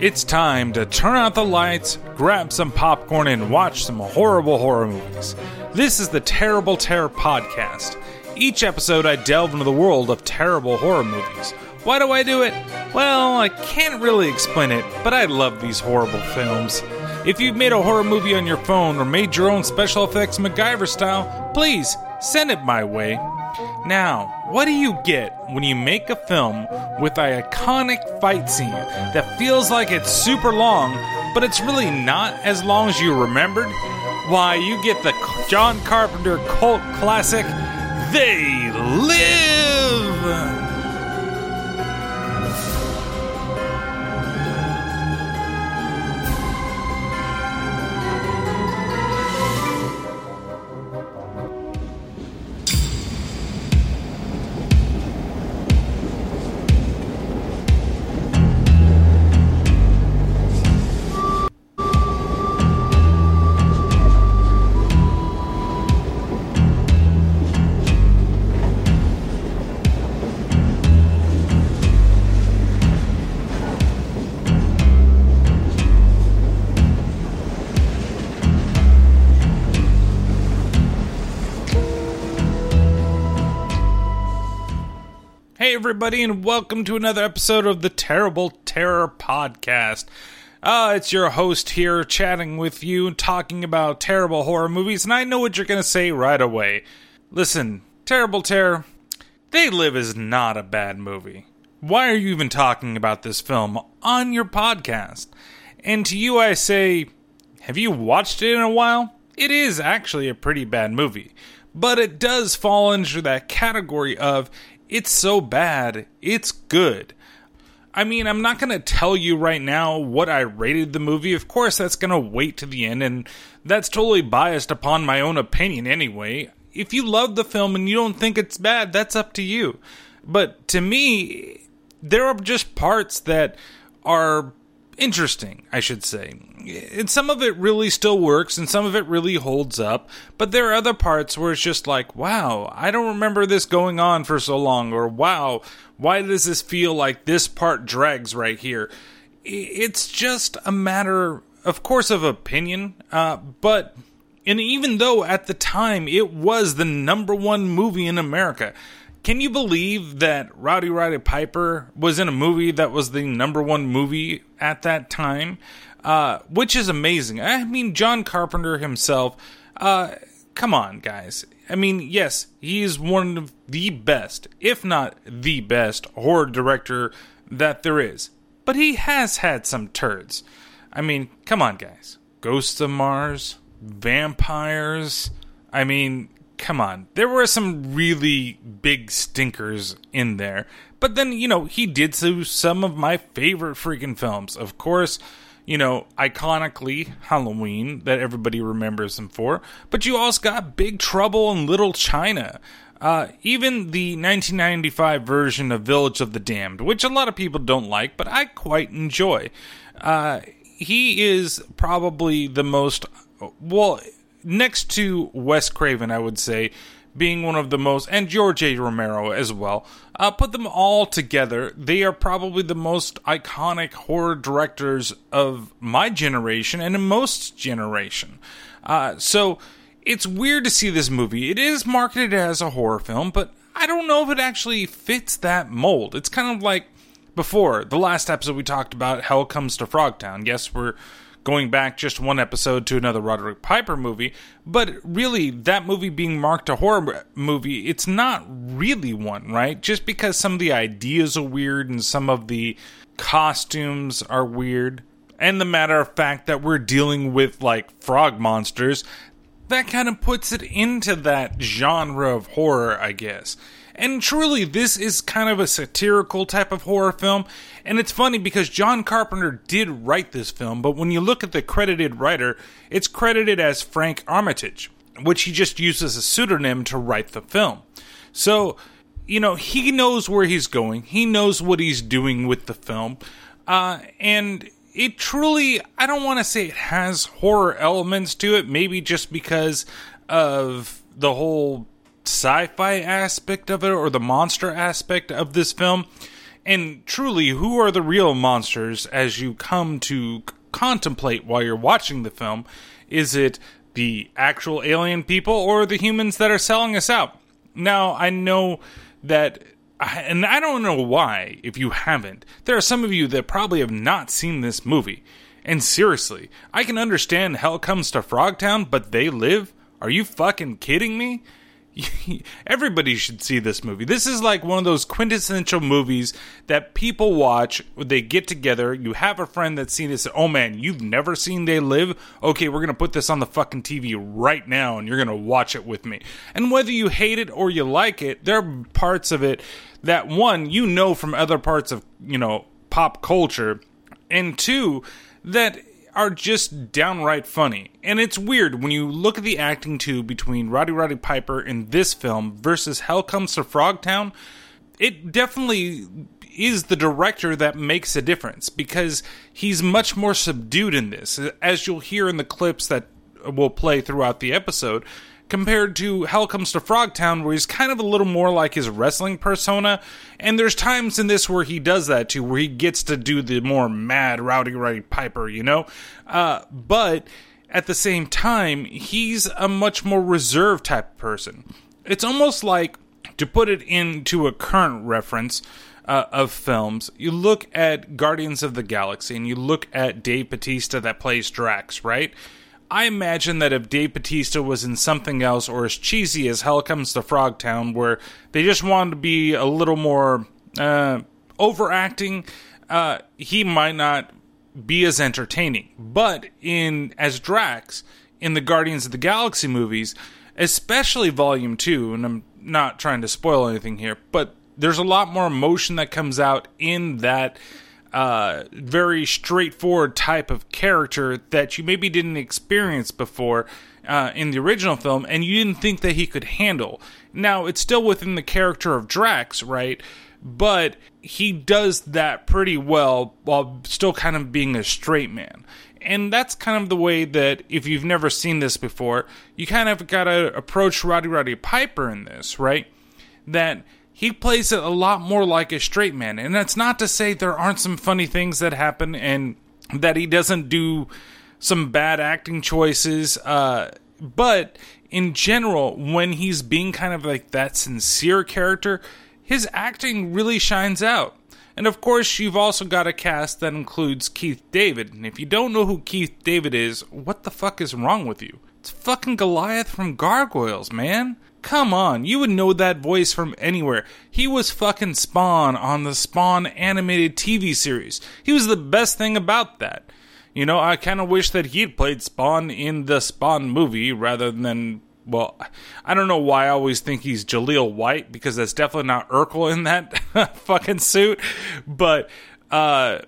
It's time to turn out the lights, grab some popcorn, and watch some horrible horror movies. This is the Terrible Terror Podcast. Each episode, I delve into the world of terrible horror movies. Why do I do it? Well, I can't really explain it, but I love these horrible films. If you've made a horror movie on your phone or made your own special effects MacGyver style, please send it my way. Now, what do you get when you make a film with an iconic fight scene that feels like it's super long, but it's really not as long as you remembered? Why, you get the John Carpenter cult classic, They Live! Everybody, and welcome to another episode of the Terrible Terror Podcast. Uh, it's your host here chatting with you, talking about terrible horror movies, and I know what you're going to say right away. Listen, Terrible Terror, They Live is not a bad movie. Why are you even talking about this film on your podcast? And to you, I say, have you watched it in a while? It is actually a pretty bad movie, but it does fall into that category of it's so bad, it's good. I mean, I'm not going to tell you right now what I rated the movie. Of course, that's going to wait to the end, and that's totally biased upon my own opinion anyway. If you love the film and you don't think it's bad, that's up to you. But to me, there are just parts that are interesting, I should say. And some of it really still works and some of it really holds up, but there are other parts where it's just like, wow, I don't remember this going on for so long, or wow, why does this feel like this part drags right here? It's just a matter, of course, of opinion, uh, but. And even though at the time it was the number one movie in America, can you believe that Rowdy Roddy Piper was in a movie that was the number one movie at that time? Uh, which is amazing. I mean, John Carpenter himself. Uh, come on, guys. I mean, yes, he is one of the best, if not the best, horror director that there is. But he has had some turds. I mean, come on, guys. Ghosts of Mars, vampires. I mean, come on. There were some really big stinkers in there. But then, you know, he did so some of my favorite freaking films. Of course, you know, iconically Halloween that everybody remembers him for. But you also got Big Trouble in Little China. Uh, even the 1995 version of Village of the Damned, which a lot of people don't like, but I quite enjoy. Uh, he is probably the most well next to Wes Craven, I would say, being one of the most, and George A. Romero as well. Uh, put them all together, they are probably the most iconic horror directors of my generation and in most generation. Uh, so it's weird to see this movie. It is marketed as a horror film, but I don't know if it actually fits that mold. It's kind of like before the last episode we talked about Hell Comes to Frogtown. Yes, we're going back just one episode to another Roderick Piper movie, but really that movie being marked a horror movie, it's not really one, right? Just because some of the ideas are weird and some of the costumes are weird, and the matter of fact that we're dealing with like frog monsters, that kind of puts it into that genre of horror, I guess. And truly, this is kind of a satirical type of horror film. And it's funny because John Carpenter did write this film, but when you look at the credited writer, it's credited as Frank Armitage, which he just used as a pseudonym to write the film. So, you know, he knows where he's going, he knows what he's doing with the film. Uh, and it truly, I don't want to say it has horror elements to it, maybe just because of the whole sci fi aspect of it or the monster aspect of this film. And truly, who are the real monsters as you come to c- contemplate while you're watching the film? Is it the actual alien people or the humans that are selling us out? Now, I know that, and I don't know why, if you haven't, there are some of you that probably have not seen this movie. And seriously, I can understand Hell Comes to Frogtown, but they live? Are you fucking kidding me? Everybody should see this movie. This is like one of those quintessential movies that people watch. They get together. You have a friend that's seen this. Oh man, you've never seen They Live? Okay, we're gonna put this on the fucking TV right now, and you're gonna watch it with me. And whether you hate it or you like it, there are parts of it that one you know from other parts of you know pop culture, and two that are just downright funny. And it's weird when you look at the acting too between Rowdy Roddy Piper in this film versus Hell Comes to Frogtown. It definitely is the director that makes a difference because he's much more subdued in this. As you'll hear in the clips that will play throughout the episode, compared to Hell Comes to Frogtown, where he's kind of a little more like his wrestling persona. And there's times in this where he does that too, where he gets to do the more mad, rowdy, rowdy Piper, you know? Uh, but at the same time, he's a much more reserved type of person. It's almost like, to put it into a current reference, uh, of films, you look at Guardians of the Galaxy and you look at Dave Batista that plays Drax, right? I imagine that if Dave Batista was in something else or as cheesy as Hell Comes to Frogtown, where they just wanted to be a little more uh, overacting, uh, he might not be as entertaining. But in as Drax in the Guardians of the Galaxy movies, especially Volume Two, and I'm not trying to spoil anything here, but there's a lot more emotion that comes out in that uh, very straightforward type of character that you maybe didn't experience before uh, in the original film, and you didn't think that he could handle. Now, it's still within the character of Drax, right? But he does that pretty well while still kind of being a straight man. And that's kind of the way that, if you've never seen this before, you kind of got to approach Rowdy Roddy Piper in this, right? That he plays it a lot more like a straight man. And that's not to say there aren't some funny things that happen and that he doesn't do some bad acting choices. Uh, but in general, when he's being kind of like that sincere character, his acting really shines out. And of course, you've also got a cast that includes Keith David. And if you don't know who Keith David is, what the fuck is wrong with you? It's fucking Goliath from Gargoyles, man. Come on, you would know that voice from anywhere. He was fucking Spawn on the Spawn animated TV series. He was the best thing about that. You know, I kind of wish that he'd played Spawn in the Spawn movie rather than. Well, I don't know why I always think he's Jaleel White because that's definitely not Urkel in that fucking suit. But uh,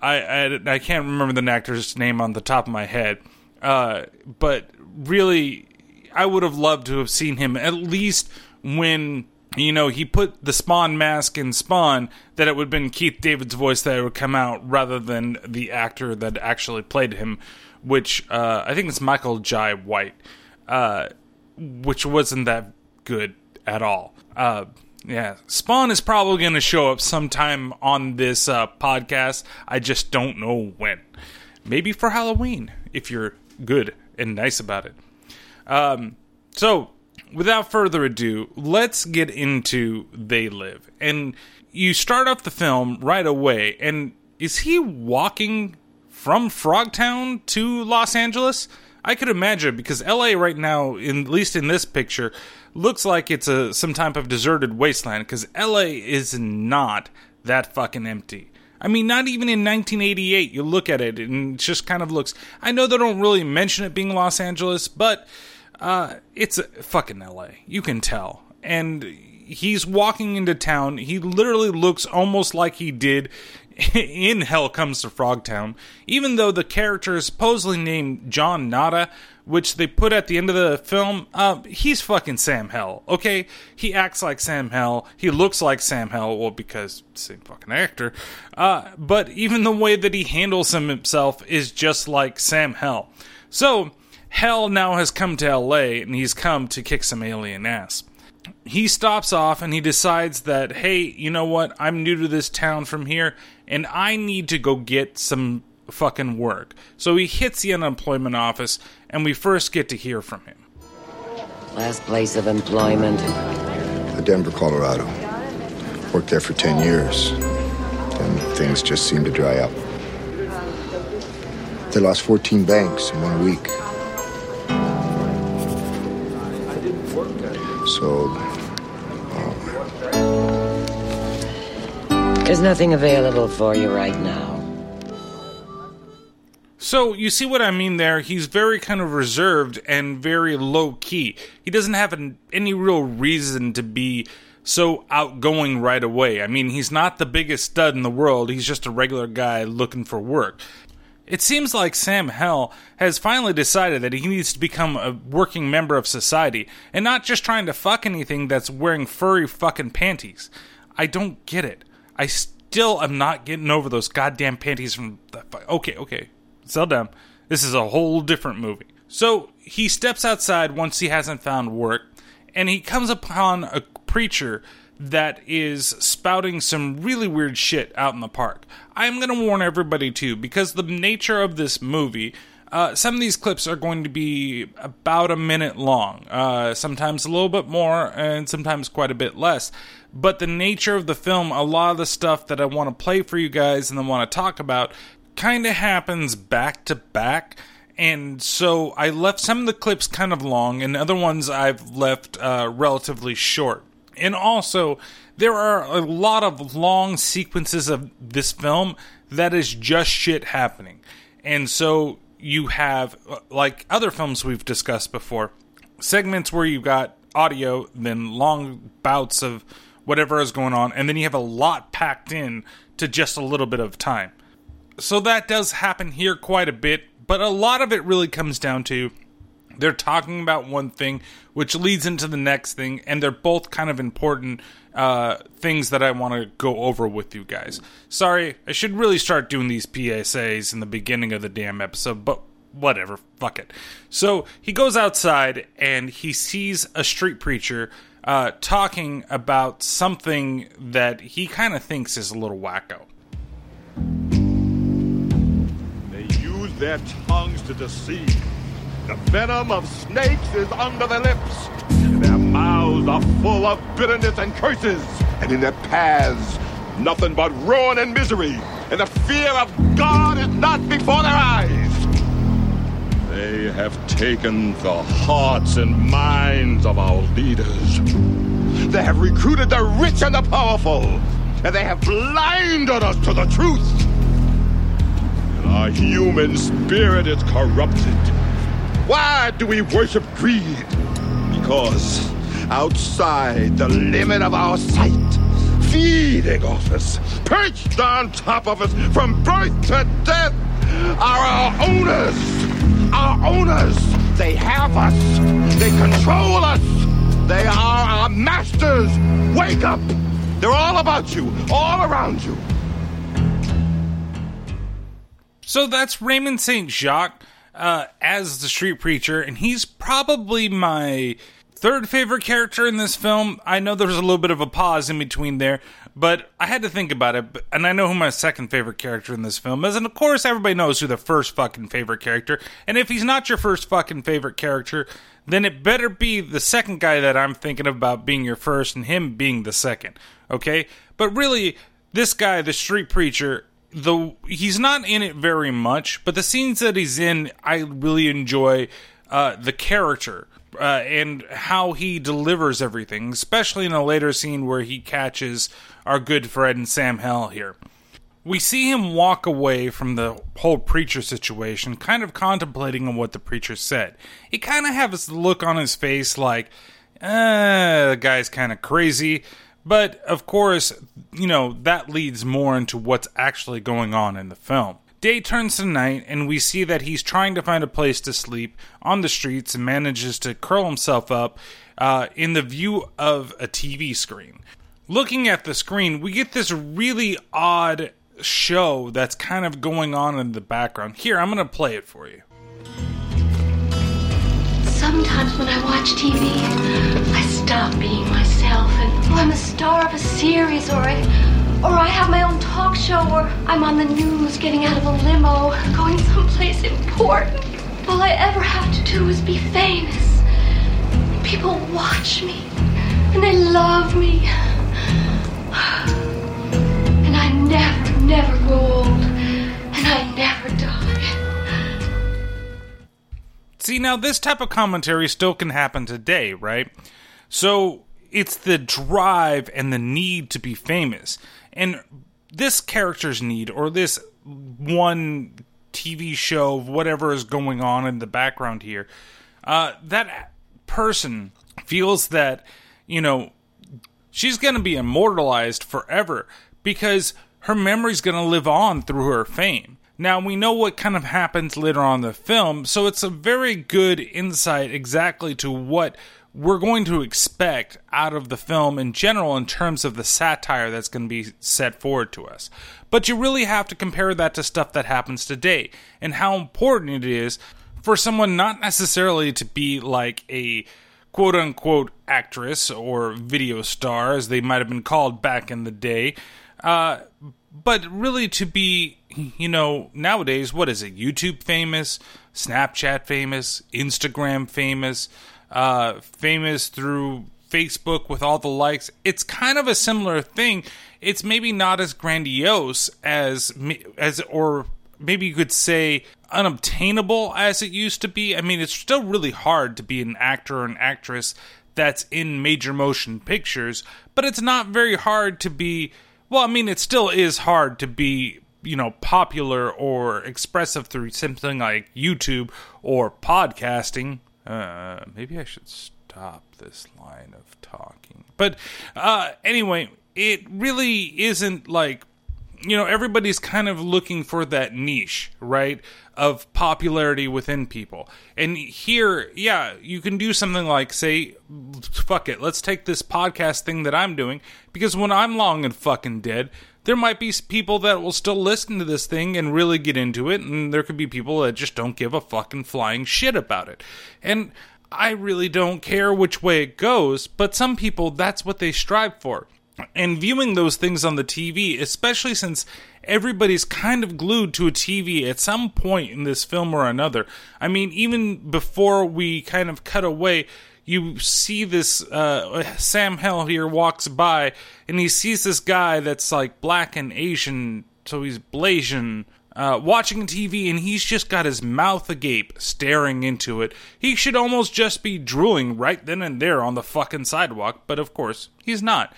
I, I, I can't remember the actor's name on the top of my head. Uh, but really, I would have loved to have seen him at least when you know he put the Spawn mask in Spawn that it would have been Keith David's voice that would come out rather than the actor that actually played him, which uh, I think it's Michael Jai White, uh, which wasn't that good at all. Uh, yeah, Spawn is probably going to show up sometime on this uh, podcast. I just don't know when. Maybe for Halloween if you're good and nice about it. Um, so, without further ado, let's get into They Live. And you start off the film right away, and is he walking from Frogtown to Los Angeles? I could imagine because LA right now, in, at least in this picture, looks like it's a some type of deserted wasteland because LA is not that fucking empty. I mean, not even in 1988, you look at it and it just kind of looks. I know they don't really mention it being Los Angeles, but uh, it's fucking LA. You can tell. And he's walking into town. He literally looks almost like he did in Hell Comes to Frogtown, even though the character is supposedly named John Nada, which they put at the end of the film. Uh, he's fucking Sam Hell, okay? He acts like Sam Hell. He looks like Sam Hell, well, because same fucking actor. Uh, but even the way that he handles himself is just like Sam Hell. So Hell now has come to LA and he's come to kick some alien ass. he stops off and he decides that, hey, you know what? I'm new to this town from here and I need to go get some fucking work. So he hits the unemployment office and we first get to hear from him. Last place of employment? Denver, Colorado. Worked there for 10 years. And things just seemed to dry up. They lost 14 banks in one week. So. Um, There's nothing available for you right now. So, you see what I mean there? He's very kind of reserved and very low key. He doesn't have an, any real reason to be so outgoing right away. I mean, he's not the biggest stud in the world, he's just a regular guy looking for work. It seems like Sam Hell has finally decided that he needs to become a working member of society and not just trying to fuck anything that's wearing furry fucking panties. I don't get it. I still am not getting over those goddamn panties from the. Okay, okay. Settle down. This is a whole different movie. So he steps outside once he hasn't found work, and he comes upon a preacher that is spouting some really weird shit out in the park. I'm going to warn everybody too, because the nature of this movie. Uh, some of these clips are going to be about a minute long, uh, sometimes a little bit more, and sometimes quite a bit less. But the nature of the film, a lot of the stuff that I want to play for you guys and then want to talk about, kind of happens back to back. And so I left some of the clips kind of long, and other ones I've left uh, relatively short. And also, there are a lot of long sequences of this film that is just shit happening. And so you have, like other films we've discussed before, segments where you've got audio, then long bouts of whatever is going on, and then you have a lot packed in to just a little bit of time. So that does happen here quite a bit, but a lot of it really comes down to they're talking about one thing, which leads into the next thing, and they're both kind of important uh, things that I want to go over with you guys. Sorry, I should really start doing these PSAs in the beginning of the damn episode, but whatever, fuck it. So he goes outside and he sees a street preacher uh, talking about something that he kind of thinks is a little wacko. They use their tongues to deceive the venom of snakes is under their lips. Their mouths are full of bitterness and curses. And in their paths, nothing but ruin and misery. And the fear of God is not before their eyes. They have taken the hearts and minds of our leaders. They have recruited the rich and the powerful. And they have blinded us to the truth. And our human spirit is corrupted why do we worship greed? Because outside the limit of our sight, feeding off us, perched on top of us from birth to death, are our owners. Our owners. They have us. They control us. They are our masters. Wake up. They're all about you, all around you. So that's Raymond St. Jacques uh, as the street preacher, and he's probably my third favorite character in this film. I know there was a little bit of a pause in between there, but I had to think about it. And I know who my second favorite character in this film is, and of course, everybody knows who the first fucking favorite character. And if he's not your first fucking favorite character, then it better be the second guy that I'm thinking about being your first, and him being the second. Okay, but really, this guy, the street preacher, the he's not in it very much, but the scenes that he's in, I really enjoy uh, the character uh, and how he delivers everything, especially in a later scene where he catches our good friend Sam Hell here. We see him walk away from the whole preacher situation, kind of contemplating on what the preacher said. He kind of has a look on his face like, eh, the guy's kind of crazy. But of course, you know, that leads more into what's actually going on in the film. Day turns to night, and we see that he's trying to find a place to sleep on the streets and manages to curl himself up uh, in the view of a TV screen. Looking at the screen, we get this really odd show that's kind of going on in the background. Here, I'm going to play it for you. Sometimes when I watch TV, I stop being myself and oh, I'm a star of a series or I or I have my own talk show or I'm on the news getting out of a limo going someplace important. All I ever have to do is be famous. People watch me and they love me. And I never, never grow old and I never die. See, now this type of commentary still can happen today, right? So it's the drive and the need to be famous. And this character's need, or this one TV show, whatever is going on in the background here, uh, that person feels that, you know, she's going to be immortalized forever because her memory's going to live on through her fame. Now, we know what kind of happens later on the film, so it's a very good insight exactly to what we're going to expect out of the film in general in terms of the satire that's going to be set forward to us. But you really have to compare that to stuff that happens today and how important it is for someone not necessarily to be like a quote unquote actress or video star, as they might have been called back in the day, uh, but really to be, you know, nowadays, what is it? YouTube famous, Snapchat famous, Instagram famous, uh, famous through Facebook with all the likes. It's kind of a similar thing. It's maybe not as grandiose as as or maybe you could say unobtainable as it used to be. I mean, it's still really hard to be an actor or an actress that's in major motion pictures, but it's not very hard to be well, I mean, it still is hard to be, you know, popular or expressive through something like YouTube or podcasting. Uh, maybe I should stop this line of talking. But uh, anyway, it really isn't like you know everybody's kind of looking for that niche right of popularity within people and here yeah you can do something like say fuck it let's take this podcast thing that i'm doing because when i'm long and fucking dead there might be people that will still listen to this thing and really get into it and there could be people that just don't give a fucking flying shit about it and i really don't care which way it goes but some people that's what they strive for and viewing those things on the TV, especially since everybody's kind of glued to a TV at some point in this film or another. I mean, even before we kind of cut away, you see this uh, Sam Hell here walks by, and he sees this guy that's like black and Asian, so he's Blasian. Uh, watching TV and he's just got his mouth agape staring into it. He should almost just be drooling right then and there on the fucking sidewalk, but of course, he's not.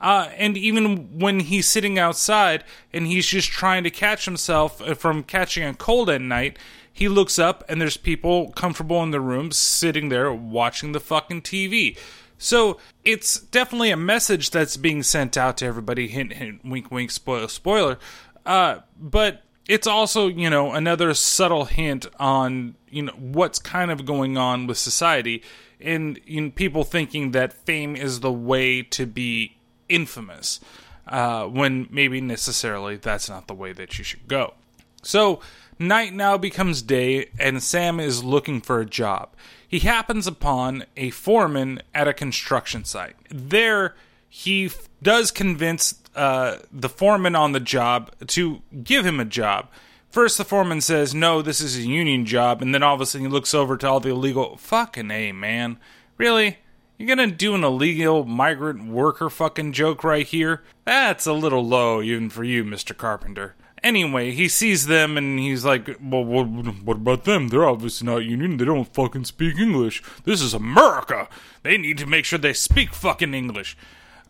Uh, and even when he's sitting outside and he's just trying to catch himself uh, from catching a cold at night, he looks up and there's people comfortable in the room sitting there watching the fucking TV. So it's definitely a message that's being sent out to everybody. Hint, hint, wink, wink, spoiler, spoiler. Uh, but it's also, you know, another subtle hint on, you know, what's kind of going on with society and know, people thinking that fame is the way to be infamous uh, when maybe necessarily that's not the way that you should go. So, night now becomes day, and Sam is looking for a job. He happens upon a foreman at a construction site. There, he f- does convince uh, the foreman on the job to give him a job. First, the foreman says, No, this is a union job, and then all of a sudden he looks over to all the illegal. Fucking A, man. Really? You're gonna do an illegal migrant worker fucking joke right here? That's a little low, even for you, Mr. Carpenter. Anyway, he sees them and he's like, well, what, what about them? They're obviously not union. They don't fucking speak English. This is America. They need to make sure they speak fucking English.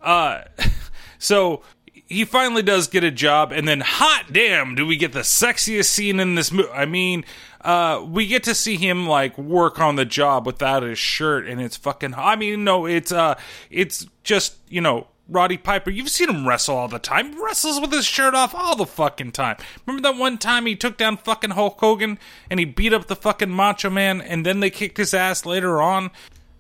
Uh, so he finally does get a job, and then hot damn, do we get the sexiest scene in this movie? I mean, uh, we get to see him like work on the job without his shirt, and it's fucking. I mean, no, it's uh, it's just you know Roddy Piper. You've seen him wrestle all the time. He wrestles with his shirt off all the fucking time. Remember that one time he took down fucking Hulk Hogan and he beat up the fucking Macho Man, and then they kicked his ass later on.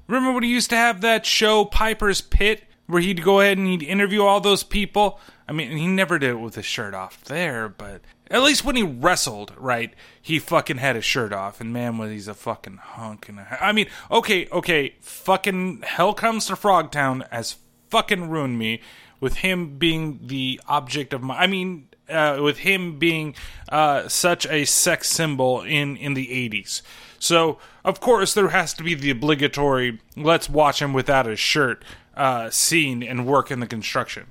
Remember when he used to have that show Piper's Pit where he'd go ahead and he'd interview all those people. I mean, he never did it with his shirt off there, but at least when he wrestled, right, he fucking had his shirt off, and man, was he's a fucking hunk. And a, I mean, okay, okay, fucking hell comes to Frogtown as fucking ruined me with him being the object of my. I mean, uh, with him being uh, such a sex symbol in in the '80s. So of course there has to be the obligatory "let's watch him without his shirt" uh, scene and work in the construction.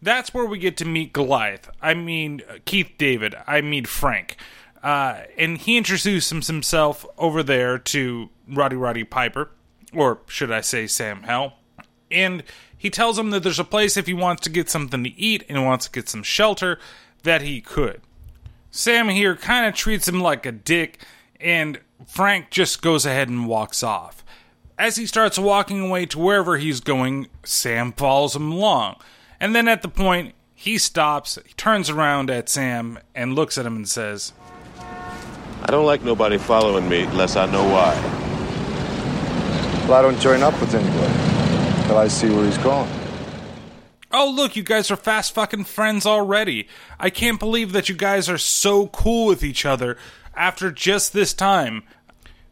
That's where we get to meet Goliath. I mean Keith David. I mean Frank. Uh, and he introduces himself over there to Rowdy Roddy Piper, or should I say Sam Hell. And he tells him that there's a place if he wants to get something to eat and wants to get some shelter that he could. Sam here kind of treats him like a dick, and Frank just goes ahead and walks off. As he starts walking away to wherever he's going, Sam follows him along. And then at the point, he stops, he turns around at Sam, and looks at him and says, I don't like nobody following me unless I know why. Well, I don't join up with anybody till I see where he's going. Oh, look, you guys are fast fucking friends already. I can't believe that you guys are so cool with each other after just this time.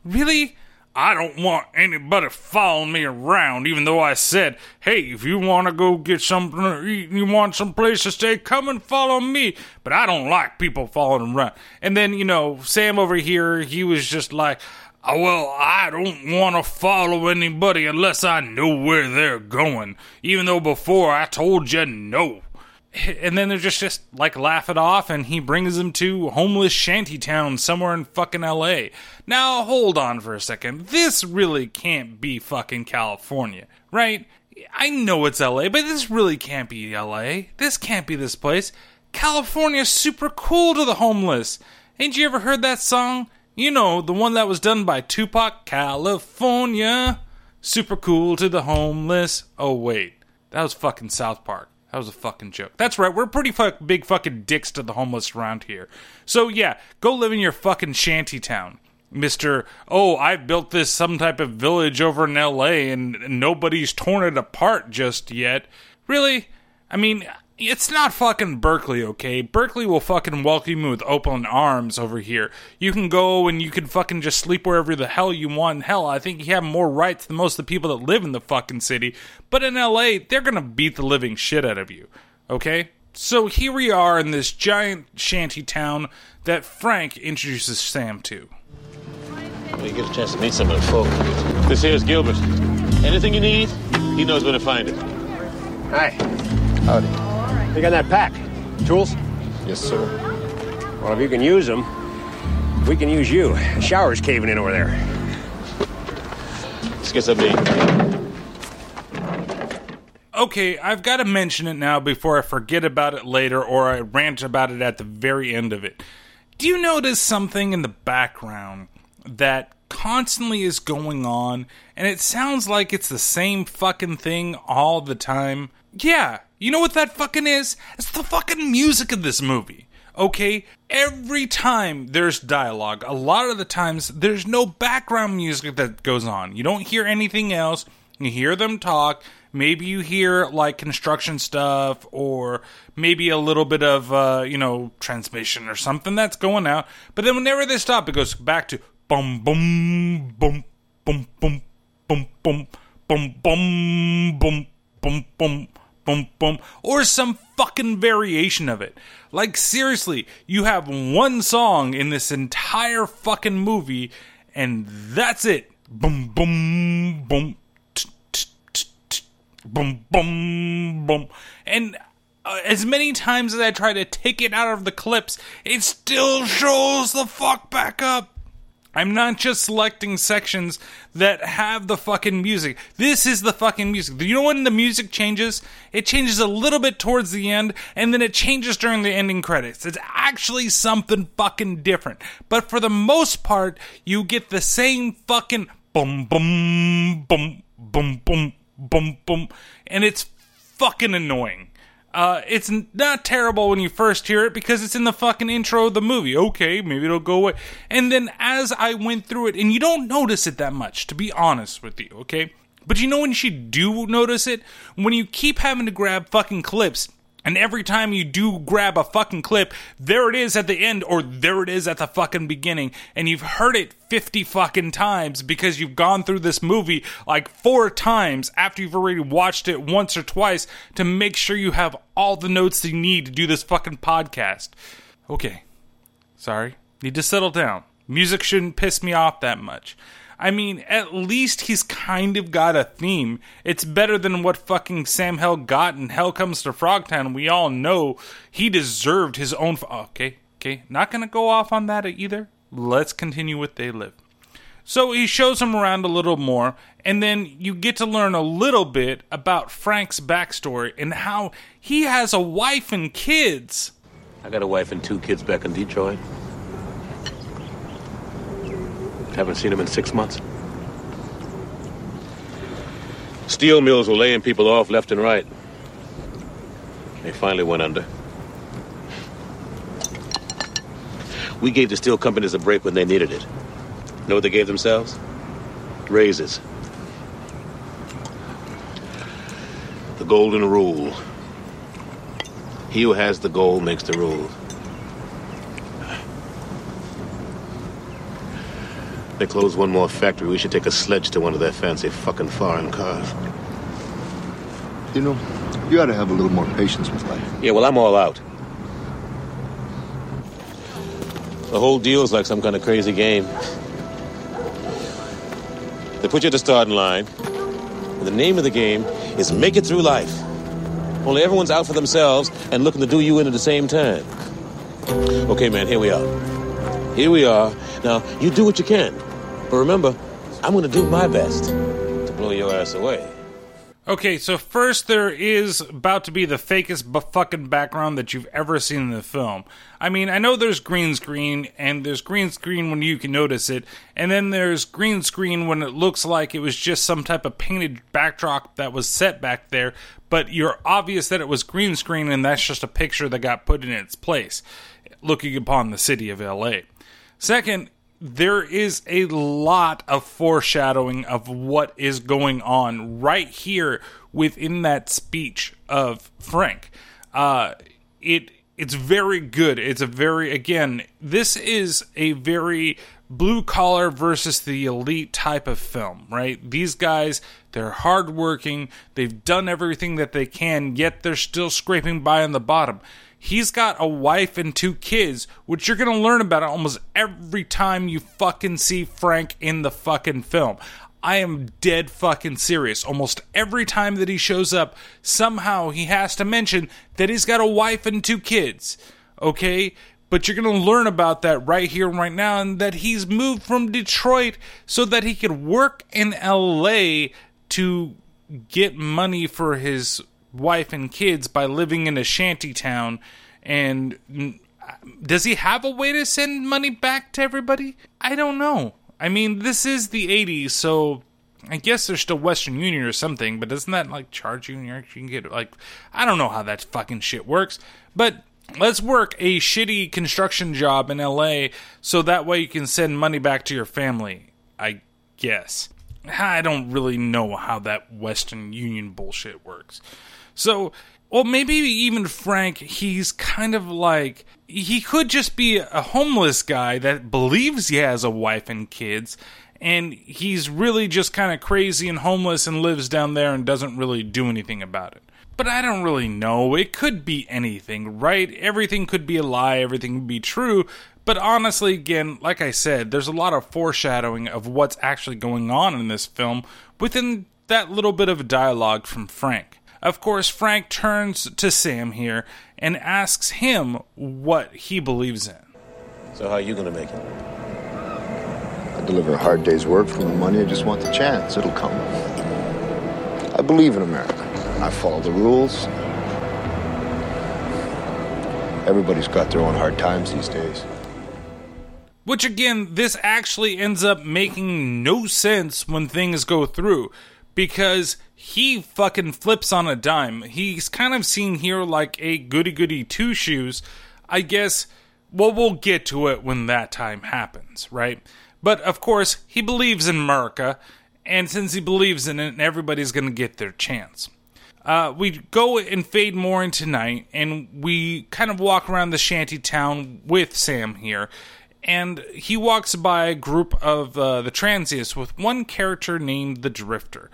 Really? I don't want anybody following me around, even though I said, hey, if you want to go get something to eat and you want some place to stay, come and follow me. But I don't like people following around. And then, you know, Sam over here, he was just like, oh, well, I don't want to follow anybody unless I know where they're going, even though before I told you no and then they're just just like laugh it off and he brings them to homeless shanty shantytown somewhere in fucking LA. Now hold on for a second. This really can't be fucking California, right? I know it's LA, but this really can't be LA. This can't be this place. California's super cool to the homeless. Ain't you ever heard that song? You know, the one that was done by Tupac, California. Super cool to the homeless. Oh, wait. That was fucking South Park. That was a fucking joke. That's right. We're pretty fuck big fucking dicks to the homeless around here. So yeah, go live in your fucking shanty town. Mr. Oh, I built this some type of village over in LA and nobody's torn it apart just yet. Really? I mean, it's not fucking Berkeley, okay? Berkeley will fucking welcome you with open arms over here. You can go and you can fucking just sleep wherever the hell you want. Hell, I think you have more rights than most of the people that live in the fucking city. But in LA, they're gonna beat the living shit out of you, okay? So here we are in this giant shanty town that Frank introduces Sam to. Well, you get a chance to meet some of the folk. This here's Gilbert. Anything you need, he knows where to find it. Hi. Howdy. You got that pack? Tools? Yes, sir. Well, if you can use them, we can use you. The shower's caving in over there. Let's get some. Okay, I've got to mention it now before I forget about it later or I rant about it at the very end of it. Do you notice something in the background that constantly is going on and it sounds like it's the same fucking thing all the time? Yeah, you know what that fucking is? It's the fucking music of this movie. Okay? Every time there's dialogue, a lot of the times there's no background music that goes on. You don't hear anything else. You hear them talk. Maybe you hear like construction stuff or maybe a little bit of, uh, you know, transmission or something that's going out. But then whenever they stop, it goes back to bum, bum, bum, bum, bum, bum, bum, bum, bum, bum, bum, bum boom, boom, or some fucking variation of it. Like, seriously, you have one song in this entire fucking movie, and that's it. Boom, boom, boom, boom, boom, boom. And uh, as many times as I try to take it out of the clips, it still shows the fuck back up. I'm not just selecting sections that have the fucking music. This is the fucking music. Do You know when the music changes? It changes a little bit towards the end, and then it changes during the ending credits. It's actually something fucking different. But for the most part, you get the same fucking boom, boom, boom, boom, boom, boom, boom, and it's fucking annoying. Uh, it's not terrible when you first hear it because it's in the fucking intro of the movie. Okay, maybe it'll go away. And then as I went through it, and you don't notice it that much, to be honest with you, okay? But you know when you do notice it? When you keep having to grab fucking clips and every time you do grab a fucking clip, there it is at the end or there it is at the fucking beginning. And you've heard it 50 fucking times because you've gone through this movie like four times after you've already watched it once or twice to make sure you have all the notes you need to do this fucking podcast. Okay. Sorry. Need to settle down. Music shouldn't piss me off that much. I mean, at least he's kind of got a theme. It's better than what fucking Sam Hell got in Hell Comes to Frogtown. We all know he deserved his own. F- okay, okay, not gonna go off on that either. Let's continue with They Live. So he shows him around a little more, and then you get to learn a little bit about Frank's backstory and how he has a wife and kids. I got a wife and two kids back in Detroit. Haven't seen him in six months. Steel mills were laying people off left and right. They finally went under. We gave the steel companies a break when they needed it. Know what they gave themselves? Raises. The golden rule. He who has the gold makes the rules. They close one more factory. We should take a sledge to one of their fancy fucking foreign cars. You know, you ought to have a little more patience with life. Yeah, well, I'm all out. The whole deal's like some kind of crazy game. They put you at the starting line, and the name of the game is Make It Through Life. Only everyone's out for themselves and looking to do you in at the same time. Okay, man, here we are. Here we are. Now, you do what you can. But remember, I'm going to do my best to blow your ass away. Okay, so first there is about to be the fakest bu- fucking background that you've ever seen in the film. I mean, I know there's green screen, and there's green screen when you can notice it, and then there's green screen when it looks like it was just some type of painted backdrop that was set back there, but you're obvious that it was green screen, and that's just a picture that got put in its place, looking upon the city of LA. Second, there is a lot of foreshadowing of what is going on right here within that speech of Frank. Uh, it it's very good. It's a very again. This is a very blue collar versus the elite type of film, right? These guys, they're hardworking. They've done everything that they can, yet they're still scraping by on the bottom. He's got a wife and two kids, which you're going to learn about almost every time you fucking see Frank in the fucking film. I am dead fucking serious. Almost every time that he shows up, somehow he has to mention that he's got a wife and two kids. Okay? But you're going to learn about that right here, right now, and that he's moved from Detroit so that he could work in LA to get money for his wife and kids by living in a shanty town. And does he have a way to send money back to everybody? I don't know. I mean, this is the 80s, so I guess there's still Western Union or something, but doesn't that like charge you? You can get like, I don't know how that fucking shit works, but let's work a shitty construction job in LA so that way you can send money back to your family. I guess. I don't really know how that Western Union bullshit works. So, well, maybe even Frank, he's kind of like he could just be a homeless guy that believes he has a wife and kids, and he's really just kind of crazy and homeless and lives down there and doesn't really do anything about it. But I don't really know. It could be anything, right? Everything could be a lie, everything could be true. But honestly, again, like I said, there's a lot of foreshadowing of what's actually going on in this film within that little bit of dialogue from Frank. Of course, Frank turns to Sam here and asks him what he believes in. So, how are you going to make it? I deliver a hard day's work for my money. I just want the chance. It'll come. I believe in America. I follow the rules. Everybody's got their own hard times these days. Which again, this actually ends up making no sense when things go through because he fucking flips on a dime. He's kind of seen here like a goody goody two shoes. I guess, well, we'll get to it when that time happens, right? But of course, he believes in America And since he believes in it, everybody's going to get their chance. Uh, we go and fade more into night, and we kind of walk around the shanty town with Sam here. And he walks by a group of uh, the transients with one character named the Drifter.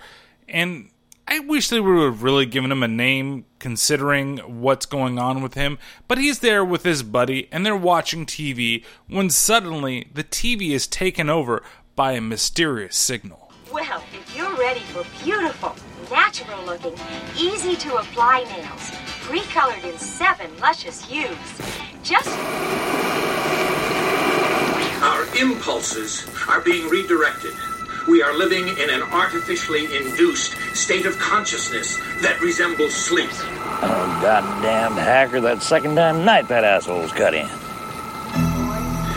And I wish they would have really given him a name considering what's going on with him, but he's there with his buddy and they're watching TV when suddenly the TV is taken over by a mysterious signal. Well, if you're ready for beautiful, natural looking, easy to apply nails, pre colored in seven luscious hues, just. Our impulses are being redirected. We are living in an artificially induced state of consciousness that resembles sleep. Oh, goddamn hacker, that second time night that asshole's cut in.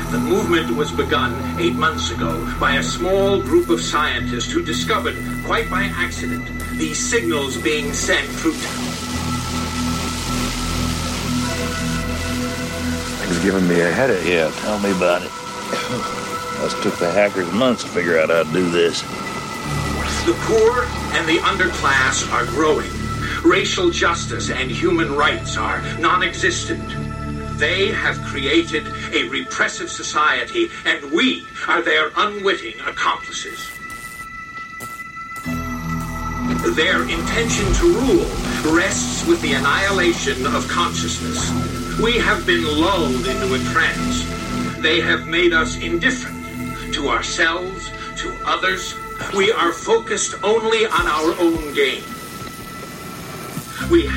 The movement was begun eight months ago by a small group of scientists who discovered, quite by accident, these signals being sent through. Things giving me a headache. Yeah, tell me about it. Must took the hackers months to figure out how to do this. The poor and the underclass are growing. Racial justice and human rights are non existent. They have created a repressive society, and we are their unwitting accomplices. Their intention to rule rests with the annihilation of consciousness. We have been lulled into a trance. They have made us indifferent to ourselves, to others. We are focused only on our own gain. We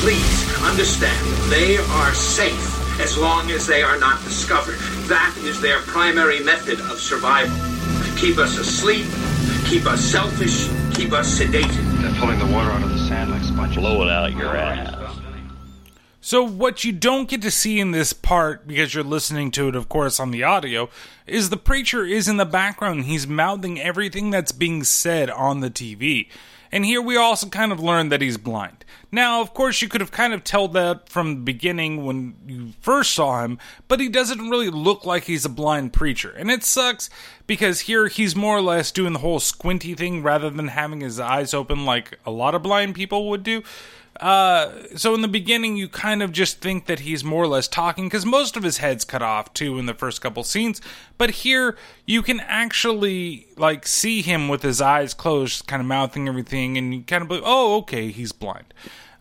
Please understand, they are safe as long as they are not discovered. That is their primary method of survival. Keep us asleep, keep us selfish, keep us sedated. They're pulling the water out of the sand like sponges. Blow it out your ass. So, what you don't get to see in this part, because you're listening to it, of course, on the audio, is the preacher is in the background. He's mouthing everything that's being said on the TV. And here we also kind of learn that he's blind. Now, of course, you could have kind of told that from the beginning when you first saw him, but he doesn't really look like he's a blind preacher. And it sucks because here he's more or less doing the whole squinty thing rather than having his eyes open like a lot of blind people would do. Uh, so in the beginning, you kind of just think that he's more or less talking because most of his head's cut off too in the first couple scenes. But here, you can actually like see him with his eyes closed, kind of mouthing everything, and you kind of believe, oh, okay, he's blind.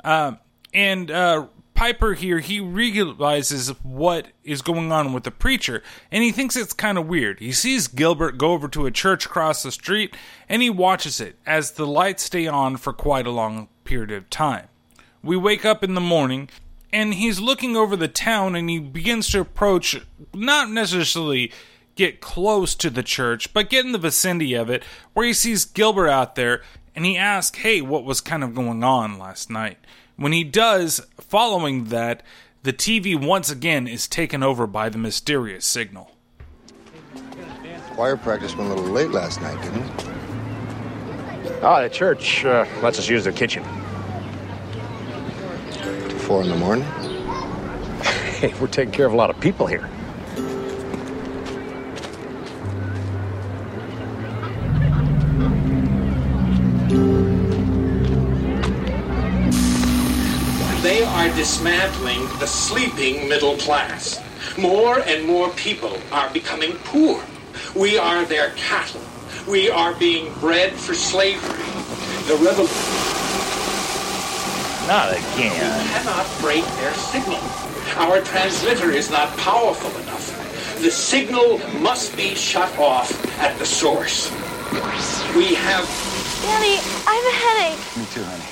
Uh, and uh, Piper here, he realizes what is going on with the preacher, and he thinks it's kind of weird. He sees Gilbert go over to a church across the street, and he watches it as the lights stay on for quite a long period of time. We wake up in the morning, and he's looking over the town, and he begins to approach, not necessarily get close to the church, but get in the vicinity of it, where he sees Gilbert out there, and he asks, hey, what was kind of going on last night? When he does, following that, the TV once again is taken over by the mysterious signal. Choir practice went a little late last night, didn't it? Oh, the church uh, lets us use their kitchen. Till four in the morning? Hey, we're taking care of a lot of people here. They are dismantling the sleeping middle class. More and more people are becoming poor. We are their cattle. We are being bred for slavery. The revolution Not again. We cannot break their signal. Our transmitter is not powerful enough. The signal must be shut off at the source. We have Daddy, I have a headache. Me too, honey.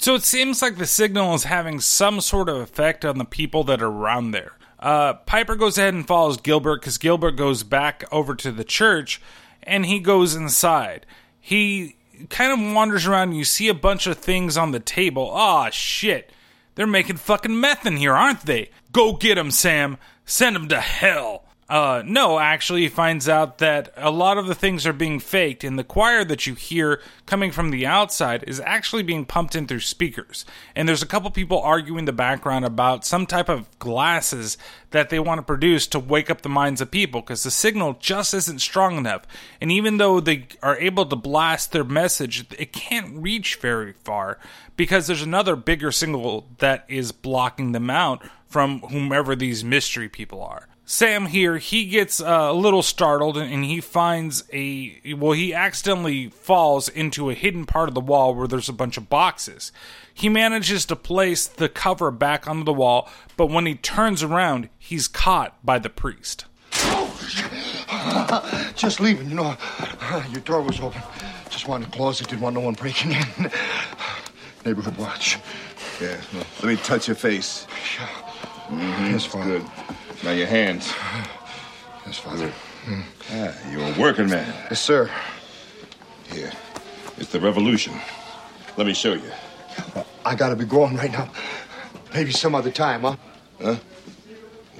So it seems like the signal is having some sort of effect on the people that are around there. Uh, Piper goes ahead and follows Gilbert because Gilbert goes back over to the church and he goes inside. He kind of wanders around and you see a bunch of things on the table. Ah, shit. They're making fucking meth in here, aren't they? Go get them, Sam. Send them to hell. Uh, no, actually, he finds out that a lot of the things are being faked, and the choir that you hear coming from the outside is actually being pumped in through speakers. And there's a couple people arguing in the background about some type of glasses that they want to produce to wake up the minds of people because the signal just isn't strong enough. And even though they are able to blast their message, it can't reach very far because there's another bigger signal that is blocking them out from whomever these mystery people are. Sam here, he gets uh, a little startled and he finds a. Well, he accidentally falls into a hidden part of the wall where there's a bunch of boxes. He manages to place the cover back onto the wall, but when he turns around, he's caught by the priest. Just leaving, you know. Your door was open. Just wanted to close it. Didn't want no one breaking in. Neighborhood watch. Yeah, well, let me touch your face. Mm-hmm, Yes, Father. Good. Now your hands. Yes, Father. Ah, you're a working man. Yes, sir. Here. It's the revolution. Let me show you. I gotta be going right now. Maybe some other time, huh? Huh?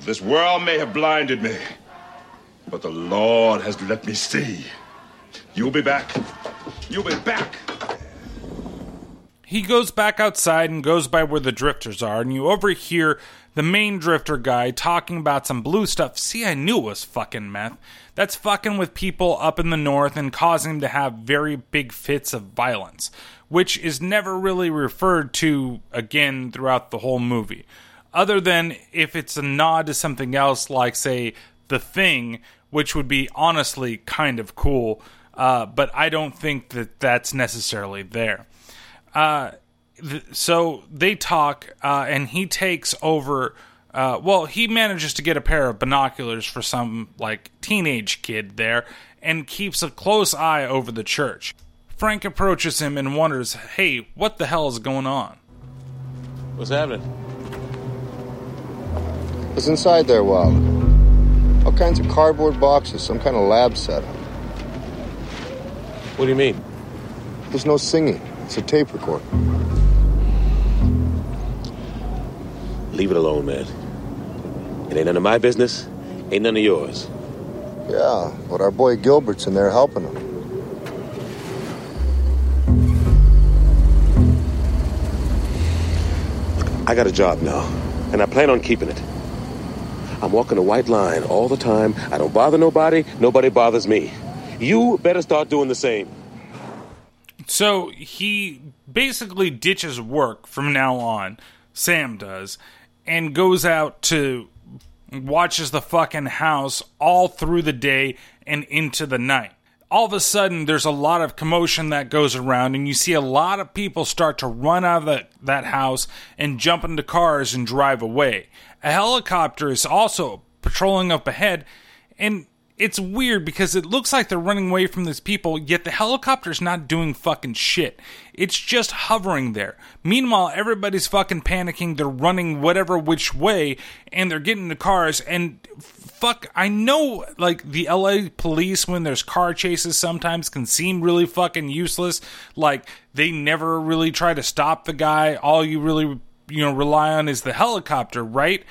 This world may have blinded me, but the Lord has let me see. You'll be back. You'll be back. He goes back outside and goes by where the drifters are, and you overhear the main drifter guy talking about some blue stuff. See, I knew it was fucking meth. That's fucking with people up in the north and causing them to have very big fits of violence, which is never really referred to again throughout the whole movie. Other than if it's a nod to something else, like, say, The Thing, which would be honestly kind of cool, uh, but I don't think that that's necessarily there. Uh, th- so they talk, uh, and he takes over. Uh, well, he manages to get a pair of binoculars for some like teenage kid there, and keeps a close eye over the church. Frank approaches him and wonders, "Hey, what the hell is going on?" What's happening? What's inside there, Wild? All kinds of cardboard boxes, some kind of lab setup. What do you mean? There's no singing. It's a tape recorder. Leave it alone, man. It ain't none of my business, ain't none of yours. Yeah, but our boy Gilbert's in there helping him. I got a job now, and I plan on keeping it. I'm walking a white line all the time. I don't bother nobody, nobody bothers me. You better start doing the same. So he basically ditches work from now on. Sam does, and goes out to watches the fucking house all through the day and into the night. All of a sudden, there's a lot of commotion that goes around, and you see a lot of people start to run out of that, that house and jump into cars and drive away. A helicopter is also patrolling up ahead, and it's weird because it looks like they're running away from these people, yet the helicopter's not doing fucking shit. It's just hovering there. Meanwhile, everybody's fucking panicking. They're running whatever which way, and they're getting the cars. And fuck, I know, like, the LA police, when there's car chases, sometimes can seem really fucking useless. Like, they never really try to stop the guy. All you really, you know, rely on is the helicopter, right?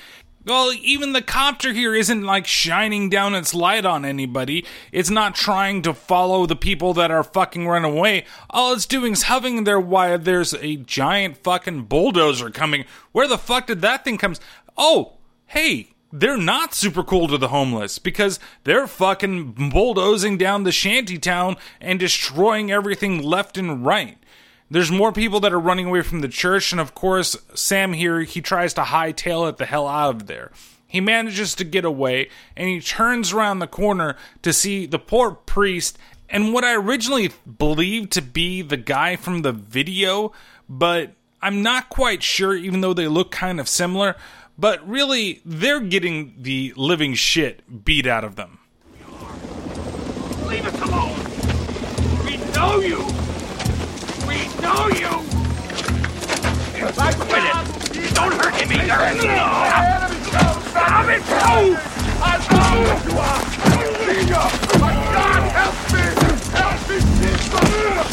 Well, even the copter here isn't like shining down its light on anybody. It's not trying to follow the people that are fucking run away. All it's doing is hovering there while there's a giant fucking bulldozer coming. Where the fuck did that thing come? Oh, hey, they're not super cool to the homeless because they're fucking bulldozing down the shanty town and destroying everything left and right. There's more people that are running away from the church, and of course, Sam here, he tries to hightail it the hell out of there. He manages to get away, and he turns around the corner to see the poor priest and what I originally believed to be the guy from the video, but I'm not quite sure, even though they look kind of similar. But really, they're getting the living shit beat out of them. Leave us alone! We know you! know you! Right with it! Don't hurt him either! No! Stop it! Move! I'll My God, help me! Help me, Jesus!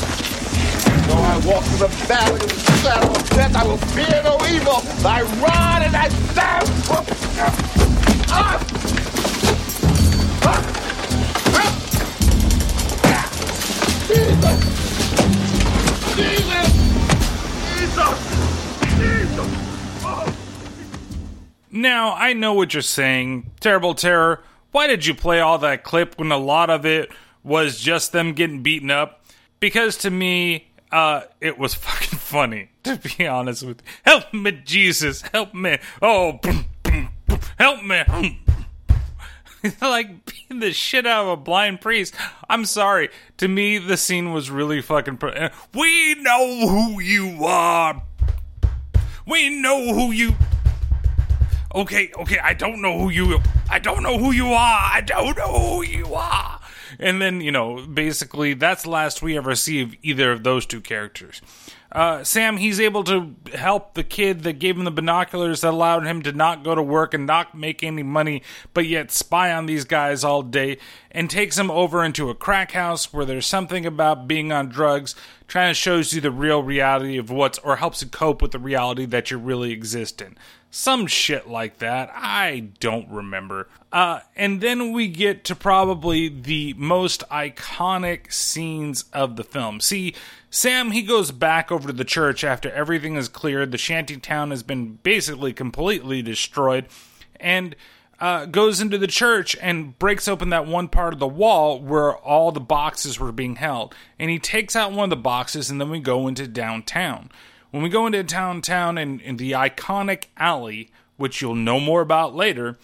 Though I walk through the valley of the shadow of death, I will fear no evil. Thy rod and thy ah! staff. Ah! Ah! Jesus! Now, I know what you're saying. Terrible Terror, why did you play all that clip when a lot of it was just them getting beaten up? Because to me, uh, it was fucking funny, to be honest with you. Help me, Jesus, help me. Oh, help me. like beating the shit out of a blind priest. I'm sorry. To me, the scene was really fucking. Pro- eh, we know who you are. We know who you. Okay, okay. I don't know who you. I don't know who you are. I don't know who you are. And then you know, basically, that's the last we ever see of either of those two characters. Uh, Sam, he's able to help the kid that gave him the binoculars that allowed him to not go to work and not make any money, but yet spy on these guys all day, and takes him over into a crack house where there's something about being on drugs, trying to shows you the real reality of what's, or helps you cope with the reality that you really exist in. Some shit like that. I don't remember. Uh, and then we get to probably the most iconic scenes of the film. See, Sam, he goes back over to the church after everything is cleared. The shanty town has been basically completely destroyed. And uh, goes into the church and breaks open that one part of the wall where all the boxes were being held. And he takes out one of the boxes, and then we go into downtown. When we go into downtown and in the iconic alley, which you'll know more about later,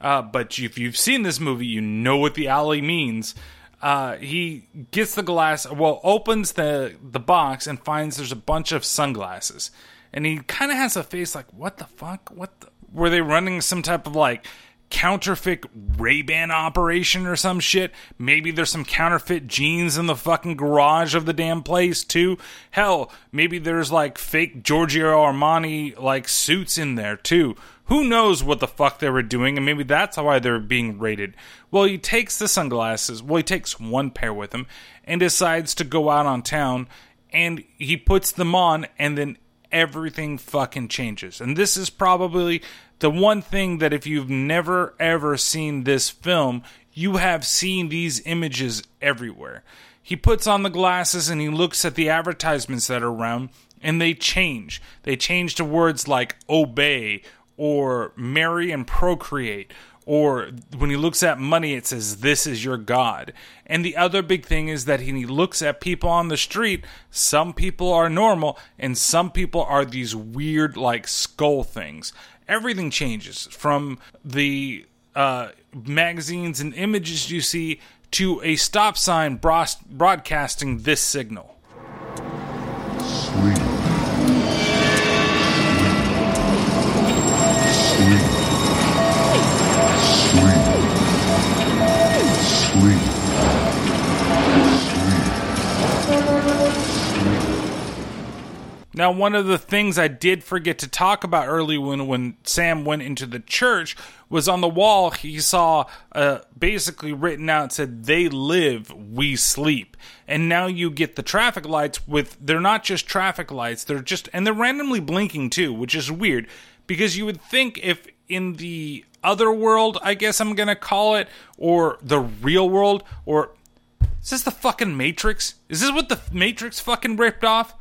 uh, but if you've seen this movie, you know what the alley means. Uh, he gets the glass, well, opens the the box and finds there's a bunch of sunglasses, and he kind of has a face like, "What the fuck? What the? were they running some type of like?" Counterfeit Ray-Ban operation or some shit. Maybe there's some counterfeit jeans in the fucking garage of the damn place too. Hell, maybe there's like fake Giorgio Armani like suits in there too. Who knows what the fuck they were doing, and maybe that's why they're being raided. Well, he takes the sunglasses, well, he takes one pair with him, and decides to go out on town, and he puts them on, and then everything fucking changes. And this is probably the one thing that if you've never ever seen this film, you have seen these images everywhere. He puts on the glasses and he looks at the advertisements that are around and they change. They change to words like obey or marry and procreate or when he looks at money, it says, This is your God. And the other big thing is that he looks at people on the street, some people are normal and some people are these weird, like skull things. Everything changes from the uh, magazines and images you see to a stop sign broadcasting this signal. Sleep. Now, one of the things I did forget to talk about early when, when Sam went into the church was on the wall, he saw uh, basically written out, said, They live, we sleep. And now you get the traffic lights with, they're not just traffic lights, they're just, and they're randomly blinking too, which is weird because you would think if in the other world, I guess I'm going to call it, or the real world, or is this the fucking Matrix? Is this what the Matrix fucking ripped off?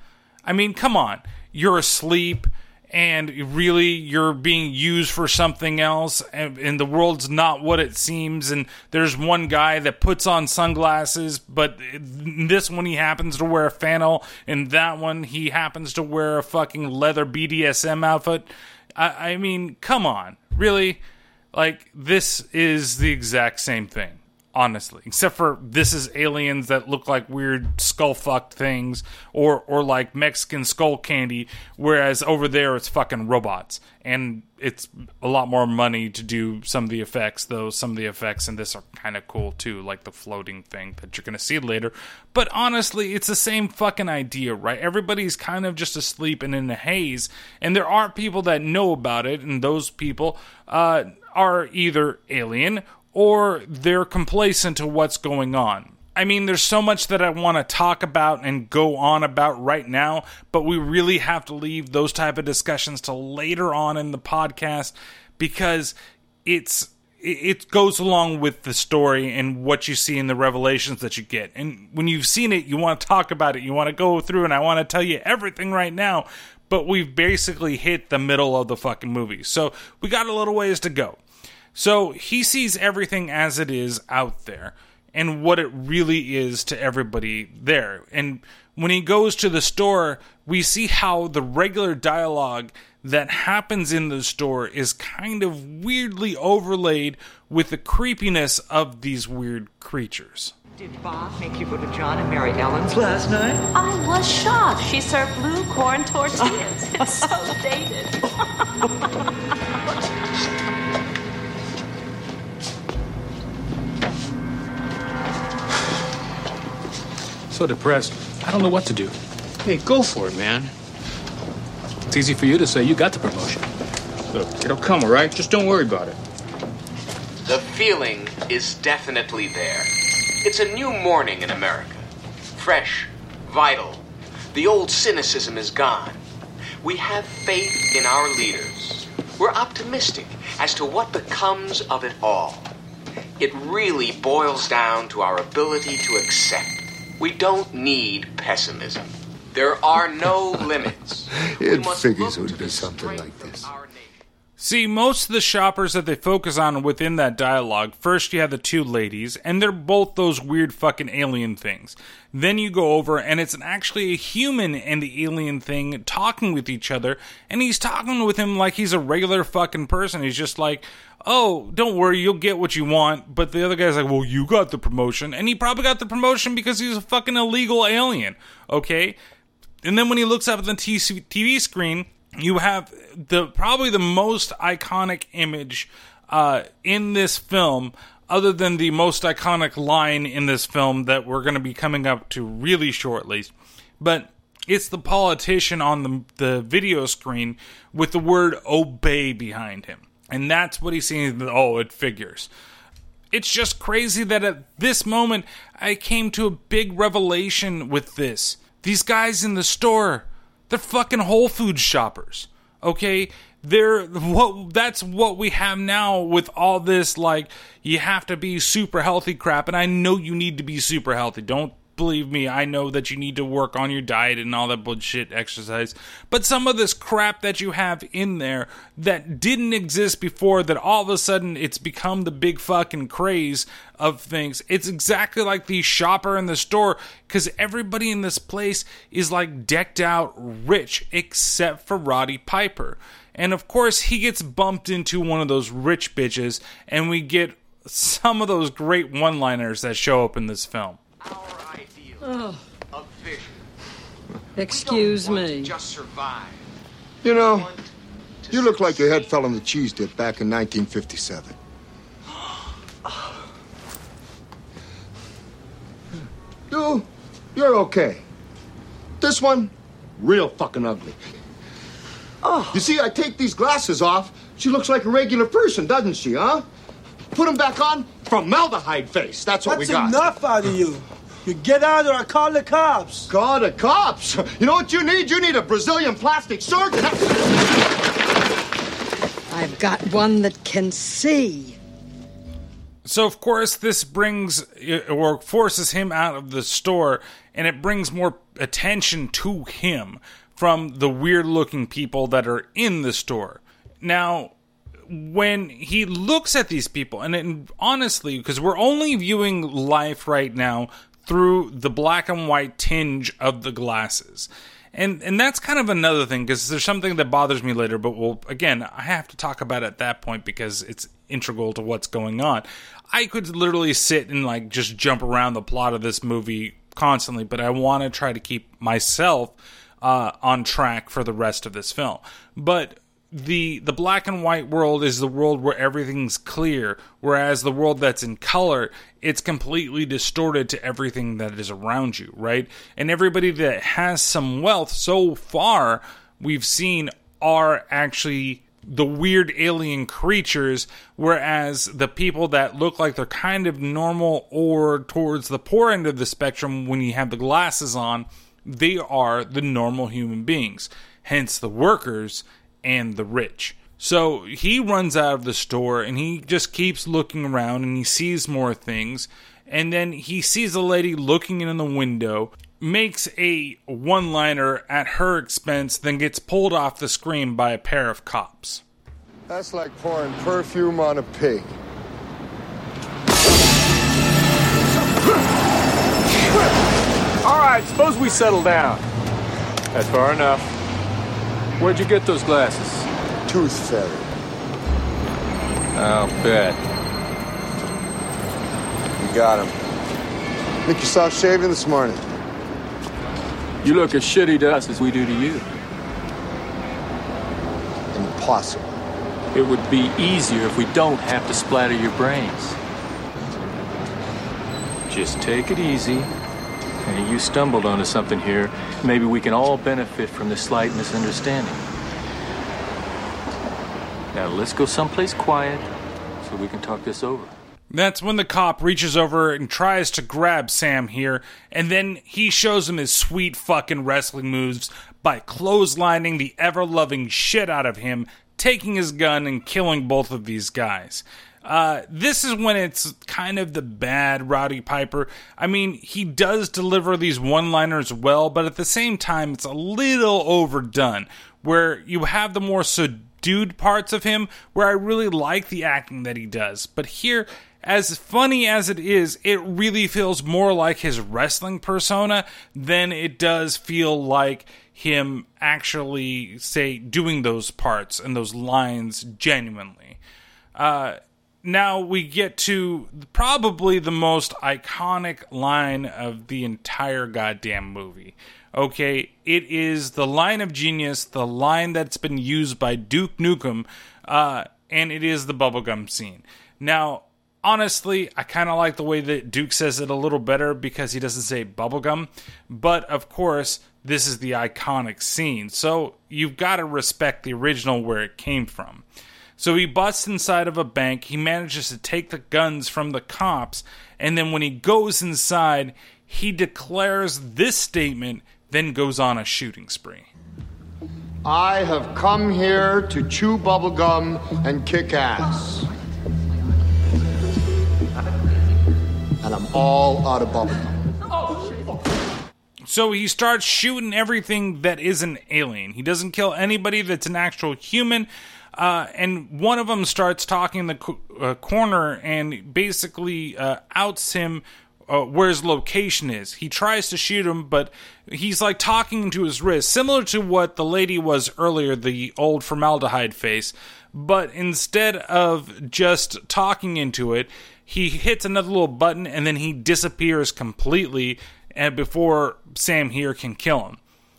I mean, come on. You're asleep and really you're being used for something else and, and, the world's not what it seems and there's one guy that puts on sunglasses but this one he happens to wear a flannel and that one he happens to wear a fucking leather BDSM outfit. I, I mean come on. Really? Like this is the exact same thing honestly. Except for this is aliens that look like weird skull fucked things or or like Mexican skull candy, whereas over there it's fucking robots. And it's a lot more money to do some of the effects, though some of the effects in this are kind of cool too, like the floating thing that you're gonna see later. But honestly, it's the same fucking idea, right? Everybody's kind of just asleep and in a haze, and there are people that know about it, and those people uh, are either alien or they're complacent to what's going on. I mean, there's so much that I want to talk about and go on about right now, but we really have to leave those type of discussions to later on in the podcast because it's it goes along with the story and what you see in the revelations that you get. And when you've seen it, you want to talk about it. You want to go through, and I want to tell you everything right now. but we've basically hit the middle of the fucking movie. So we got a little ways to go. So he sees everything as it is out there and what it really is to everybody there. And when he goes to the store, we see how the regular dialogue that happens in the store is kind of weirdly overlaid with the creepiness of these weird creatures. Did Bob make you go to John and Mary Ellen's last night? I was shocked. She served blue corn tortillas. it's so dated. So depressed. I don't know what to do. Hey, go for it, man. It's easy for you to say you got the promotion. Look, it'll come, all right? Just don't worry about it. The feeling is definitely there. It's a new morning in America. Fresh, vital. The old cynicism is gone. We have faith in our leaders. We're optimistic as to what becomes of it all. It really boils down to our ability to accept. We don't need pessimism. There are no limits. It figures it would be something like this. See, most of the shoppers that they focus on within that dialogue, first you have the two ladies, and they're both those weird fucking alien things. Then you go over, and it's actually a human and the alien thing talking with each other, and he's talking with him like he's a regular fucking person. He's just like, oh, don't worry, you'll get what you want. But the other guy's like, well, you got the promotion. And he probably got the promotion because he's a fucking illegal alien, okay? And then when he looks up at the TV screen, you have the probably the most iconic image uh, in this film, other than the most iconic line in this film that we're going to be coming up to really shortly. But it's the politician on the, the video screen with the word obey behind him. And that's what he's seeing. Oh, it figures. It's just crazy that at this moment I came to a big revelation with this. These guys in the store, they're fucking Whole Foods shoppers. Okay? They're what that's what we have now with all this like you have to be super healthy crap and I know you need to be super healthy. Don't believe me, I know that you need to work on your diet and all that bullshit exercise. But some of this crap that you have in there that didn't exist before, that all of a sudden it's become the big fucking craze of things. It's exactly like the shopper in the store because everybody in this place is like decked out rich except for Roddy Piper. And of course, he gets bumped into one of those rich bitches, and we get some of those great one liners that show up in this film. Oh. Excuse me. Just survive. You know, you look like your head fell on the cheese dip back in 1957. You, you're okay. This one, real fucking ugly. Oh. You see, I take these glasses off. She looks like a regular person, doesn't she, huh? Put them back on, formaldehyde face. That's what That's we got. That's enough out of you. You get out or I call the cops. Call the cops? You know what you need? You need a Brazilian plastic surgeon. I've got one that can see. So, of course, this brings or forces him out of the store, and it brings more attention to him from the weird looking people that are in the store. Now, when he looks at these people, and it, honestly, because we're only viewing life right now through the black and white tinge of the glasses. And and that's kind of another thing because there's something that bothers me later, but well, again, I have to talk about it at that point because it's integral to what's going on. I could literally sit and like just jump around the plot of this movie constantly, but I want to try to keep myself uh, on track for the rest of this film. But the the black and white world is the world where everything's clear whereas the world that's in color it's completely distorted to everything that is around you right? And everybody that has some wealth so far we've seen are actually the weird alien creatures whereas the people that look like they're kind of normal or towards the poor end of the spectrum when you have the glasses on they are the normal human beings. Hence the workers and the rich. So he runs out of the store and he just keeps looking around and he sees more things. And then he sees a lady looking in the window makes a one liner at her expense, then gets pulled off the screen by a pair of cops. That's like pouring perfume on a pig. All right, suppose we settle down. That's far enough. Where'd you get those glasses? Tooth fairy. I'll bet. You got him. Think you saw shaving this morning? You look as shitty to us as we do to you. Impossible. It would be easier if we don't have to splatter your brains. Just take it easy. You stumbled onto something here. Maybe we can all benefit from this slight misunderstanding. Now let's go someplace quiet so we can talk this over. That's when the cop reaches over and tries to grab Sam here, and then he shows him his sweet fucking wrestling moves by clotheslining the ever loving shit out of him, taking his gun, and killing both of these guys. Uh, this is when it's kind of the bad Roddy Piper. I mean, he does deliver these one liners well, but at the same time, it's a little overdone. Where you have the more subdued parts of him, where I really like the acting that he does. But here, as funny as it is, it really feels more like his wrestling persona than it does feel like him actually, say, doing those parts and those lines genuinely. Uh, now we get to probably the most iconic line of the entire goddamn movie. Okay, it is the line of genius, the line that's been used by Duke Nukem, uh, and it is the bubblegum scene. Now, honestly, I kind of like the way that Duke says it a little better because he doesn't say bubblegum, but of course, this is the iconic scene, so you've got to respect the original where it came from. So he busts inside of a bank. He manages to take the guns from the cops. And then when he goes inside, he declares this statement, then goes on a shooting spree. I have come here to chew bubblegum and kick ass. And I'm all out of bubblegum. So he starts shooting everything that is an alien. He doesn't kill anybody that's an actual human. Uh, and one of them starts talking in the co- uh, corner and basically uh, outs him uh, where his location is. He tries to shoot him, but he's like talking into his wrist, similar to what the lady was earlier, the old formaldehyde face. But instead of just talking into it, he hits another little button and then he disappears completely and before Sam here can kill him.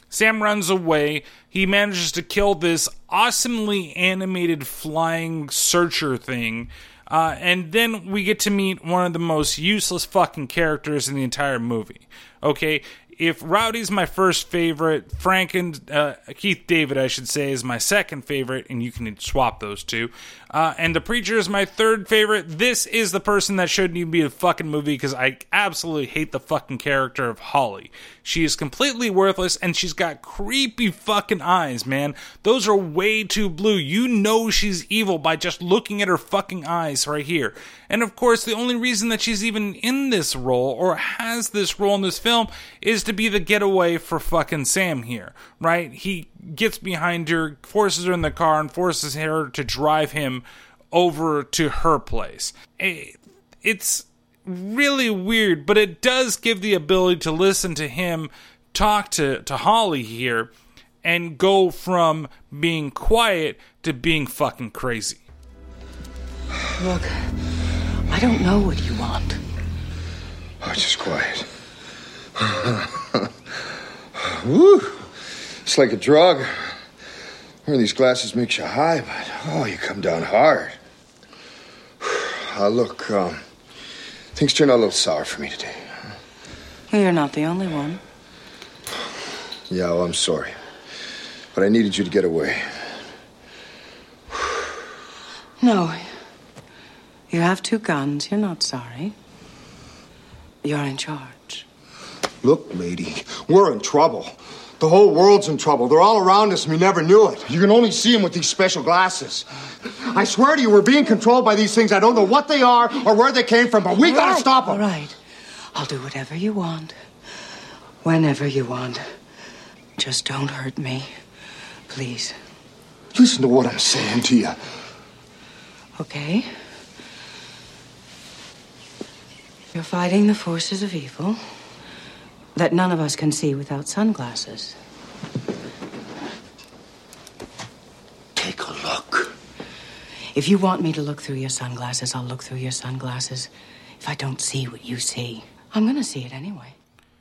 Sam runs away. He manages to kill this awesomely animated flying searcher thing. Uh, and then we get to meet one of the most useless fucking characters in the entire movie. Okay, if Rowdy's my first favorite, Franken, uh, Keith David, I should say, is my second favorite, and you can swap those two. Uh, and the preacher is my third favorite. This is the person that shouldn't even be a fucking movie because I absolutely hate the fucking character of Holly. She is completely worthless, and she's got creepy fucking eyes, man. Those are way too blue. You know she's evil by just looking at her fucking eyes right here. And of course, the only reason that she's even in this role or has this role in this film is to be the getaway for fucking Sam here, right? He gets behind her, forces her in the car, and forces her to drive him over to her place. Eh, it's really weird, but it does give the ability to listen to him talk to, to Holly here and go from being quiet to being fucking crazy. Look, I don't know what you want. Oh, just quiet. Woo! It's like a drug. Wearing these glasses makes you high, but oh, you come down hard. Uh, look, um, things turned out a little sour for me today. Well, you're not the only one. Yeah, well, I'm sorry. But I needed you to get away. No. You have two guns. You're not sorry. You're in charge. Look, lady, we're in trouble. The whole world's in trouble. They're all around us and we never knew it. You can only see them with these special glasses. I swear to you, we're being controlled by these things. I don't know what they are or where they came from, but we All gotta right, stop them. All right. I'll do whatever you want. Whenever you want. Just don't hurt me. Please. Listen to what I'm saying to you. Okay? You're fighting the forces of evil that none of us can see without sunglasses. Take a look. If you want me to look through your sunglasses, I'll look through your sunglasses. If I don't see what you see, I'm gonna see it anyway.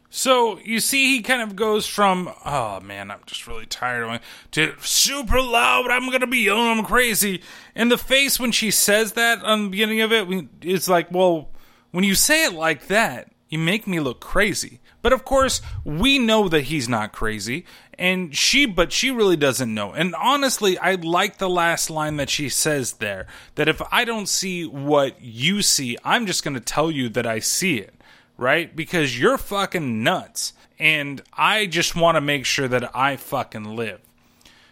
So you see, he kind of goes from "Oh man, I'm just really tired of it" to super loud. I'm gonna be yelling, I'm crazy. And the face when she says that on the beginning of it, it's like, well, when you say it like that, you make me look crazy. But of course, we know that he's not crazy, and she, but she really doesn't know. And honestly, I like the last line that she says there that if I don't see what you see, I'm just gonna tell you that I see it right? Because you're fucking nuts. And I just want to make sure that I fucking live.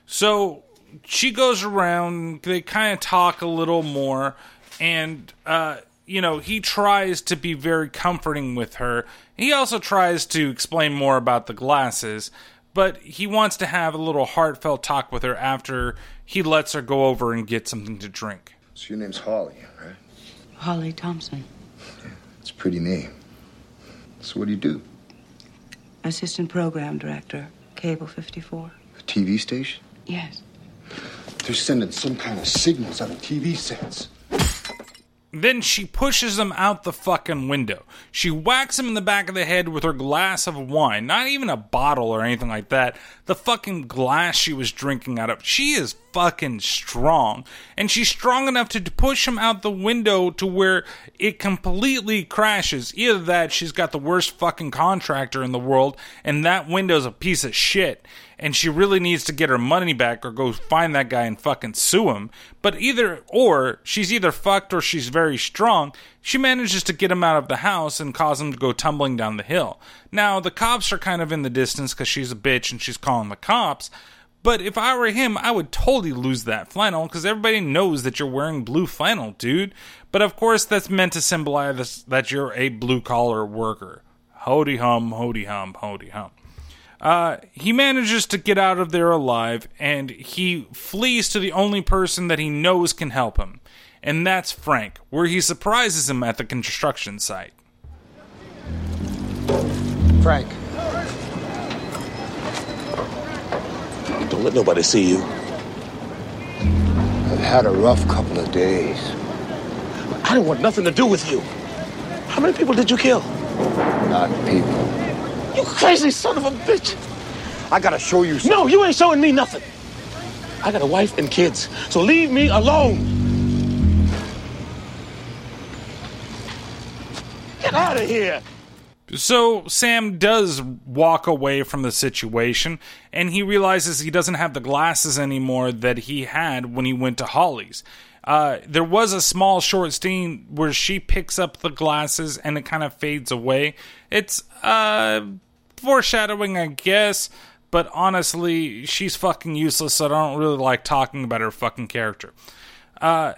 So she goes around, they kind of talk a little more, and, uh, you know, he tries to be very comforting with her. He also tries to explain more about the glasses, but he wants to have a little heartfelt talk with her after he lets her go over and get something to drink. So your name's Holly, right? Holly Thompson, It's a pretty name. So what do you do? Assistant Program Director, Cable 54. A TV station? Yes. They're sending some kind of signals out of TV sets. Then she pushes him out the fucking window. She whacks him in the back of the head with her glass of wine. Not even a bottle or anything like that. The fucking glass she was drinking out of. She is fucking strong. And she's strong enough to push him out the window to where it completely crashes. Either that, she's got the worst fucking contractor in the world, and that window's a piece of shit and she really needs to get her money back or go find that guy and fucking sue him. But either or, she's either fucked or she's very strong. She manages to get him out of the house and cause him to go tumbling down the hill. Now, the cops are kind of in the distance because she's a bitch and she's calling the cops. But if I were him, I would totally lose that flannel because everybody knows that you're wearing blue flannel, dude. But of course, that's meant to symbolize that you're a blue collar worker. Hody hum, hody hum, hody hum. Uh, he manages to get out of there alive, and he flees to the only person that he knows can help him, and that's Frank, where he surprises him at the construction site. Frank. Don't let nobody see you. I've had a rough couple of days. I don't want nothing to do with you. How many people did you kill? Not people. You crazy son of a bitch. I gotta show you something. No, you ain't showing me nothing. I got a wife and kids, so leave me alone. Get out of here. So Sam does walk away from the situation, and he realizes he doesn't have the glasses anymore that he had when he went to Holly's. Uh, there was a small short scene where she picks up the glasses and it kind of fades away. It's uh, foreshadowing, I guess, but honestly, she's fucking useless, so I don't really like talking about her fucking character. Uh,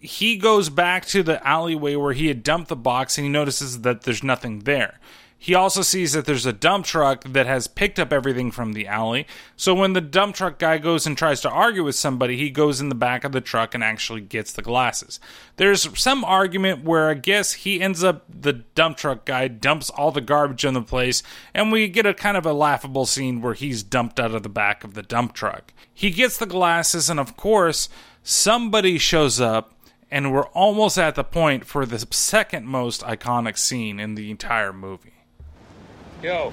he goes back to the alleyway where he had dumped the box and he notices that there's nothing there. He also sees that there's a dump truck that has picked up everything from the alley. So when the dump truck guy goes and tries to argue with somebody, he goes in the back of the truck and actually gets the glasses. There's some argument where I guess he ends up, the dump truck guy dumps all the garbage in the place, and we get a kind of a laughable scene where he's dumped out of the back of the dump truck. He gets the glasses, and of course, somebody shows up and we're almost at the point for the second most iconic scene in the entire movie. Yo.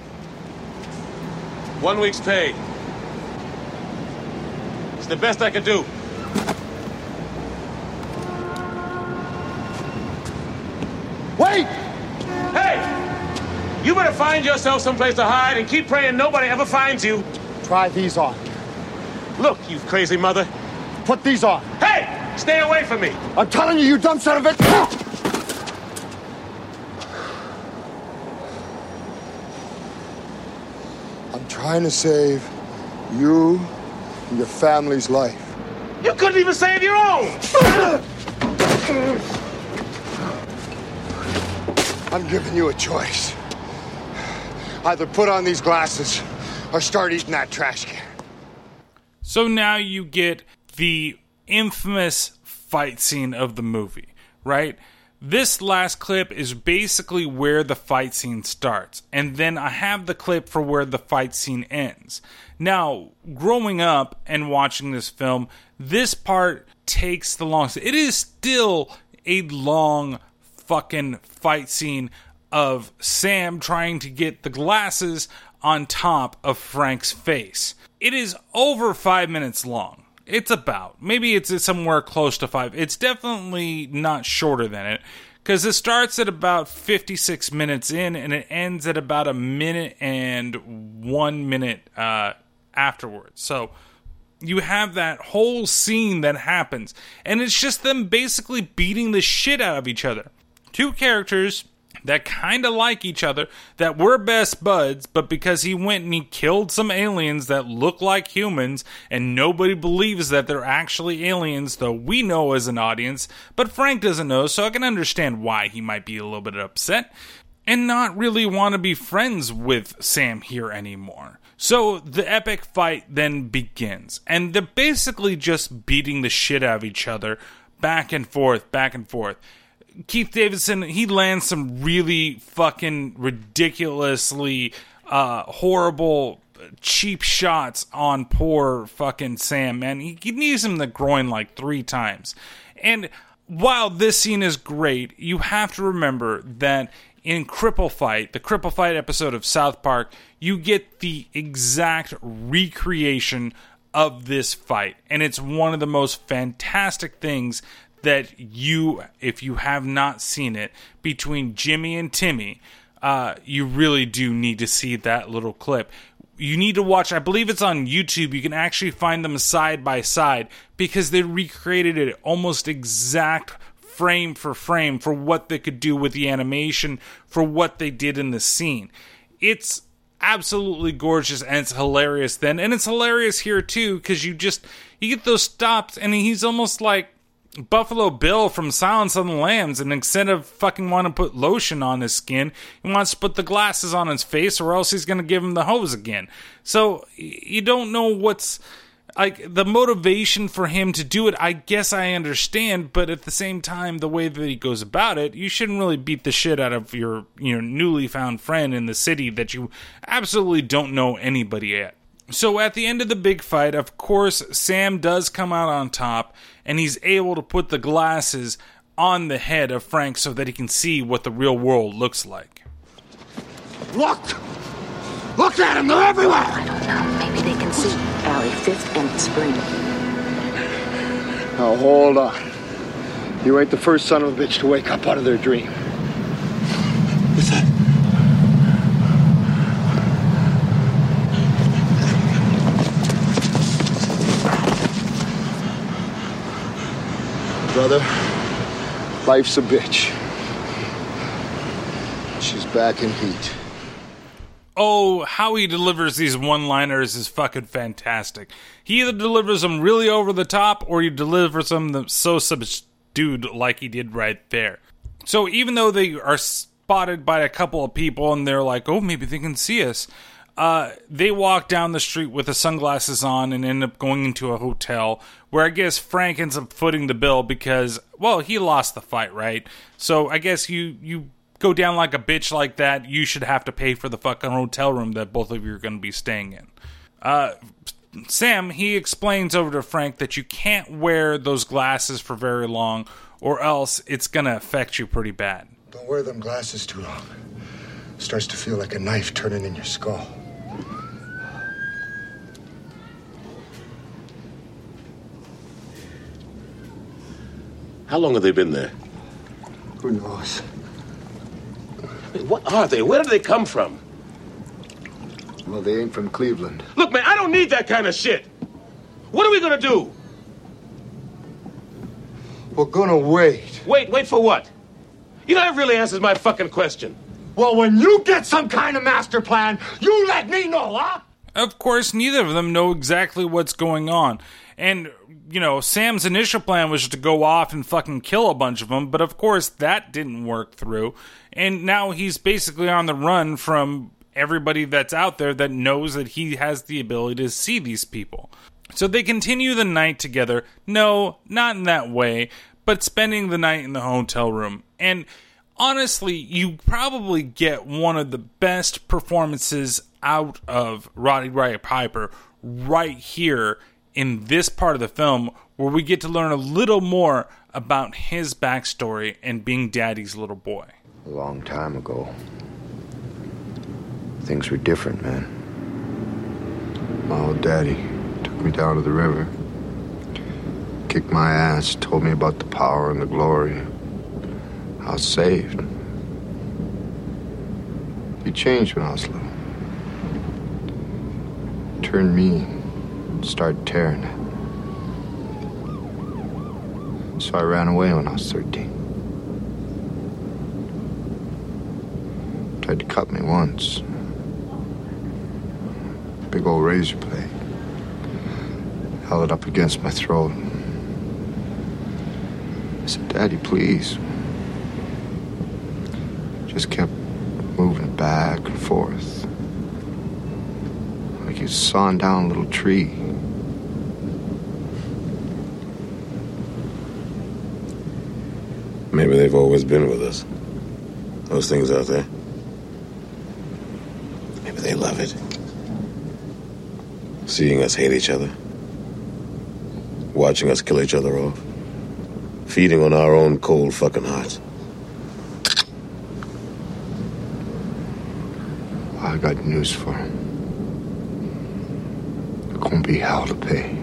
One week's pay. It's the best I could do. Wait! Hey! You better find yourself someplace to hide and keep praying nobody ever finds you. Try these on. Look, you crazy mother. Put these on. Hey! Stay away from me. I'm telling you, you dumb son of a. trying to save you and your family's life. You couldn't even save your own. I'm giving you a choice. Either put on these glasses or start eating that trash can. So now you get the infamous fight scene of the movie, right? This last clip is basically where the fight scene starts, and then I have the clip for where the fight scene ends. Now, growing up and watching this film, this part takes the longest. It is still a long fucking fight scene of Sam trying to get the glasses on top of Frank's face. It is over five minutes long. It's about. Maybe it's somewhere close to five. It's definitely not shorter than it because it starts at about 56 minutes in and it ends at about a minute and one minute uh, afterwards. So you have that whole scene that happens, and it's just them basically beating the shit out of each other. Two characters that kind of like each other, that were best buds, but because he went and he killed some aliens that look like humans, and nobody believes that they're actually aliens, though we know as an audience, but Frank doesn't know, so I can understand why he might be a little bit upset and not really want to be friends with Sam here anymore. So the epic fight then begins, and they're basically just beating the shit out of each other back and forth, back and forth. Keith Davidson, he lands some really fucking ridiculously uh, horrible, cheap shots on poor fucking Sam, man. He, he knees him in the groin like three times. And while this scene is great, you have to remember that in Cripple Fight, the Cripple Fight episode of South Park, you get the exact recreation of this fight. And it's one of the most fantastic things that you, if you have not seen it, between Jimmy and Timmy, uh, you really do need to see that little clip. You need to watch, I believe it's on YouTube. You can actually find them side by side because they recreated it almost exact frame for frame for what they could do with the animation, for what they did in the scene. It's absolutely gorgeous and it's hilarious then. And it's hilarious here too because you just, you get those stops and he's almost like, Buffalo Bill from Silence of the Lambs, and instead of fucking want to put lotion on his skin, he wants to put the glasses on his face, or else he's going to give him the hose again. So you don't know what's like the motivation for him to do it. I guess I understand, but at the same time, the way that he goes about it, you shouldn't really beat the shit out of your you know newly found friend in the city that you absolutely don't know anybody at. So at the end of the big fight, of course, Sam does come out on top and he's able to put the glasses on the head of Frank so that he can see what the real world looks like. Look! Look at them! They're everywhere! I don't know. Maybe they can see Valley Fifth and Spring. Now hold on. You ain't the first son of a bitch to wake up out of their dream. What's that? Brother, life's a bitch. She's back in heat. Oh, how he delivers these one liners is fucking fantastic. He either delivers them really over the top or he delivers them so subdued like he did right there. So even though they are spotted by a couple of people and they're like, oh, maybe they can see us, uh, they walk down the street with the sunglasses on and end up going into a hotel where I guess Frank ends up footing the bill because, well, he lost the fight, right? So I guess you you go down like a bitch like that, you should have to pay for the fucking hotel room that both of you are going to be staying in. Uh, Sam, he explains over to Frank that you can't wear those glasses for very long or else it's going to affect you pretty bad. Don't wear them glasses too long. starts to feel like a knife turning in your skull. How long have they been there? Who knows? What are they? Where do they come from? Well, they ain't from Cleveland. Look, man, I don't need that kind of shit. What are we gonna do? We're gonna wait. Wait, wait for what? You know, that really answers my fucking question. Well, when you get some kind of master plan, you let me know, huh? Of course, neither of them know exactly what's going on. And, you know, Sam's initial plan was to go off and fucking kill a bunch of them, but of course that didn't work through. And now he's basically on the run from everybody that's out there that knows that he has the ability to see these people. So they continue the night together. No, not in that way, but spending the night in the hotel room. And honestly, you probably get one of the best performances out of Rowdy Roddy Piper right here in this part of the film where we get to learn a little more about his backstory and being daddy's little boy. A long time ago, things were different, man. My old daddy took me down to the river, kicked my ass, told me about the power and the glory. I was saved. He changed when I was little. Turned mean, started tearing it. So I ran away when I was 13. Tried to cut me once. Big old razor blade. Held it up against my throat. I said, Daddy, please. Just kept moving back and forth. Like he sawing down a little tree. Maybe they've always been with us. Those things out there. Maybe they love it. Seeing us hate each other. Watching us kill each other off. Feeding on our own cold fucking hearts. I got news for him. Gonna be hell to pay.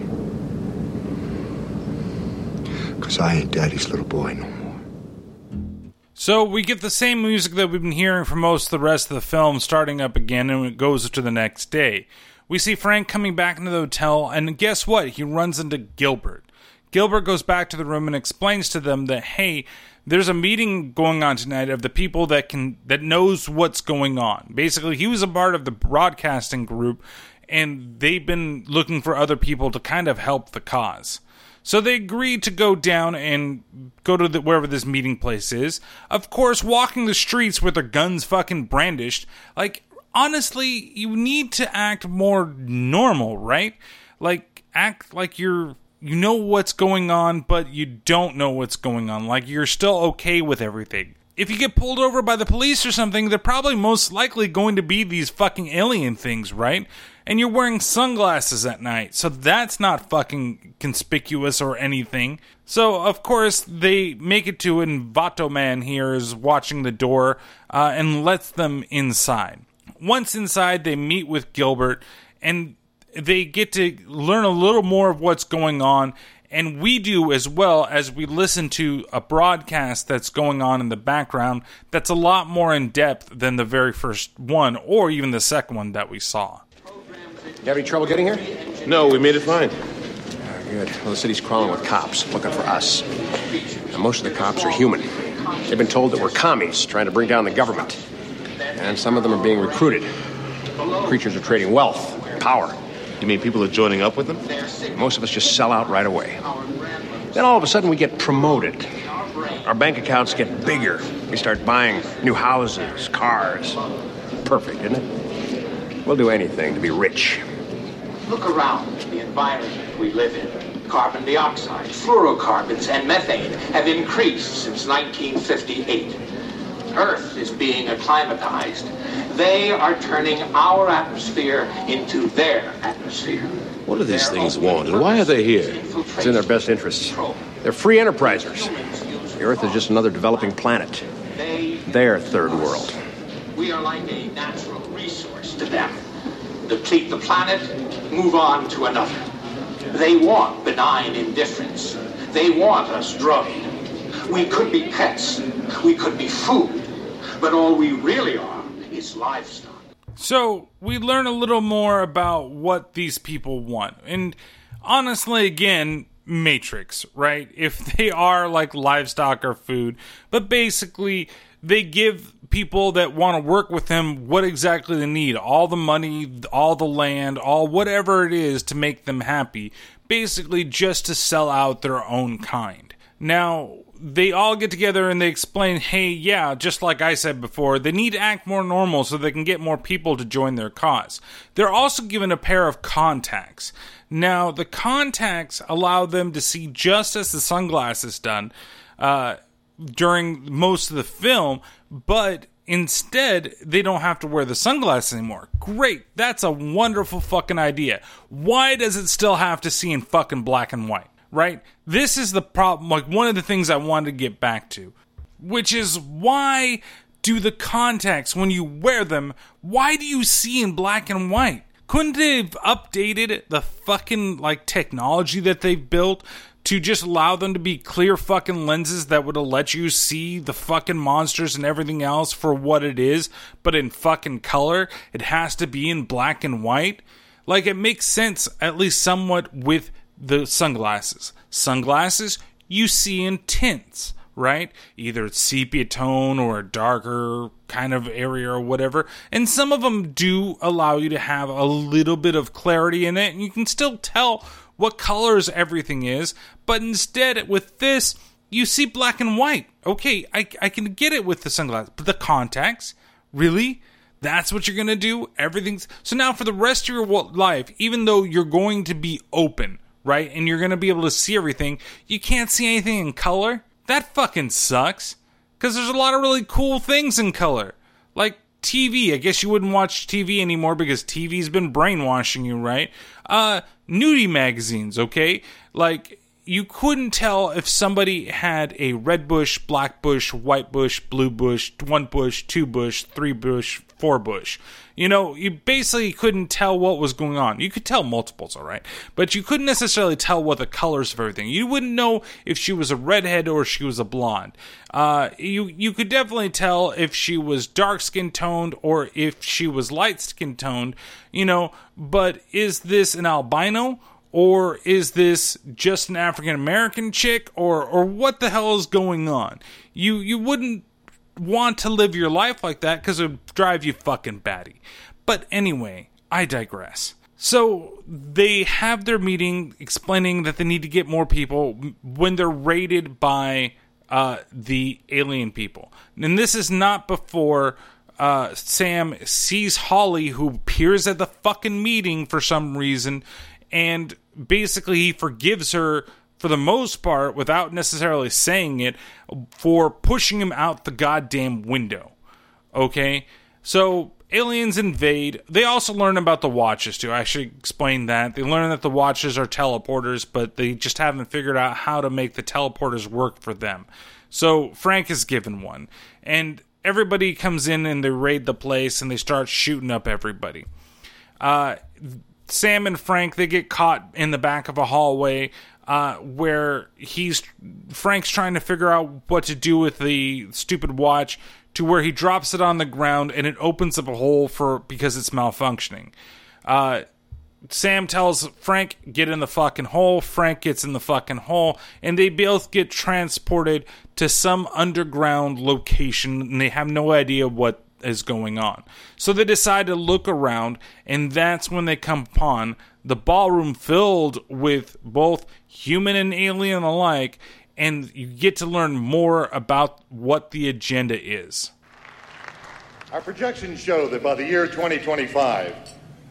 Cause I ain't daddy's little boy no more. So we get the same music that we've been hearing for most of the rest of the film starting up again and it goes to the next day. We see Frank coming back into the hotel and guess what? He runs into Gilbert. Gilbert goes back to the room and explains to them that hey, there's a meeting going on tonight of the people that can that knows what's going on. Basically, he was a part of the broadcasting group and they've been looking for other people to kind of help the cause. So they agree to go down and go to the, wherever this meeting place is. Of course, walking the streets with their guns fucking brandished. Like, honestly, you need to act more normal, right? Like, act like you're. You know what's going on, but you don't know what's going on. Like, you're still okay with everything. If you get pulled over by the police or something, they're probably most likely going to be these fucking alien things, right? And you're wearing sunglasses at night. So that's not fucking conspicuous or anything. So, of course, they make it to and Vato Man here is watching the door uh, and lets them inside. Once inside, they meet with Gilbert and they get to learn a little more of what's going on. And we do as well as we listen to a broadcast that's going on in the background that's a lot more in depth than the very first one or even the second one that we saw. You have any trouble getting here? No, we made it fine. Ah, good. Well, the city's crawling with cops looking for us. And most of the cops are human. They've been told that we're commies trying to bring down the government. And some of them are being recruited. Creatures are trading wealth, power. You mean people are joining up with them? Most of us just sell out right away. Then all of a sudden we get promoted. Our bank accounts get bigger. We start buying new houses, cars. Perfect, isn't it? We'll do anything to be rich. Look around the environment we live in. Carbon dioxide, fluorocarbons, and methane have increased since 1958. Earth is being acclimatized. They are turning our atmosphere into their atmosphere. What do these things want, and why are they here? It's in their best interests. They're free enterprisers. The Earth is just another developing planet. They, their third world. We are like a natural resource to them. Deplete the planet, move on to another. They want benign indifference. They want us drugged. We could be pets. We could be food. But all we really are is livestock. So we learn a little more about what these people want. And honestly, again, Matrix, right? If they are like livestock or food, but basically they give people that want to work with them what exactly they need all the money, all the land, all whatever it is to make them happy, basically just to sell out their own kind. Now, they all get together and they explain, hey, yeah, just like I said before, they need to act more normal so they can get more people to join their cause. They're also given a pair of contacts. Now, the contacts allow them to see just as the sunglasses done uh, during most of the film, but instead they don't have to wear the sunglasses anymore. Great, that's a wonderful fucking idea. Why does it still have to see in fucking black and white? Right? This is the problem. Like one of the things I wanted to get back to, which is why do the contacts when you wear them? Why do you see in black and white? Couldn't they have updated the fucking like technology that they've built to just allow them to be clear fucking lenses that would have let you see the fucking monsters and everything else for what it is, but in fucking color? It has to be in black and white. Like it makes sense, at least somewhat, with the sunglasses. Sunglasses you see in tints, right? Either it's sepia tone or a darker kind of area or whatever. And some of them do allow you to have a little bit of clarity in it, and you can still tell what colors everything is. But instead, with this, you see black and white. Okay, I, I can get it with the sunglasses, but the contacts, really? That's what you're gonna do? Everything's so now for the rest of your life, even though you're going to be open, right? And you're gonna be able to see everything, you can't see anything in color? That fucking sucks. Because there's a lot of really cool things in color. TV. I guess you wouldn't watch TV anymore because TV's been brainwashing you, right? Uh, nudie magazines, okay? Like, you couldn't tell if somebody had a red bush, black bush, white bush, blue bush, one bush, two bush, three bush, four bush. You know, you basically couldn't tell what was going on. You could tell multiples, all right, but you couldn't necessarily tell what the colors of everything. You wouldn't know if she was a redhead or she was a blonde. Uh, you you could definitely tell if she was dark skin toned or if she was light skin toned. You know, but is this an albino? or is this just an African American chick or or what the hell is going on? You you wouldn't want to live your life like that because it would drive you fucking batty. But anyway, I digress. So they have their meeting explaining that they need to get more people when they're raided by uh, the alien people. And this is not before uh, Sam sees Holly, who appears at the fucking meeting for some reason, and basically he forgives her for the most part, without necessarily saying it, for pushing him out the goddamn window. Okay? So, aliens invade. They also learn about the Watchers, too. I should explain that. They learn that the Watchers are teleporters, but they just haven't figured out how to make the teleporters work for them. So, Frank is given one. And everybody comes in and they raid the place and they start shooting up everybody. Uh, Sam and Frank they get caught in the back of a hallway uh, where he's Frank's trying to figure out what to do with the stupid watch to where he drops it on the ground and it opens up a hole for because it's malfunctioning. Uh, Sam tells Frank, get in the fucking hole. Frank gets in the fucking hole, and they both get transported to some underground location, and they have no idea what is going on. So they decide to look around, and that's when they come upon the ballroom filled with both human and alien alike, and you get to learn more about what the agenda is. Our projections show that by the year 2025,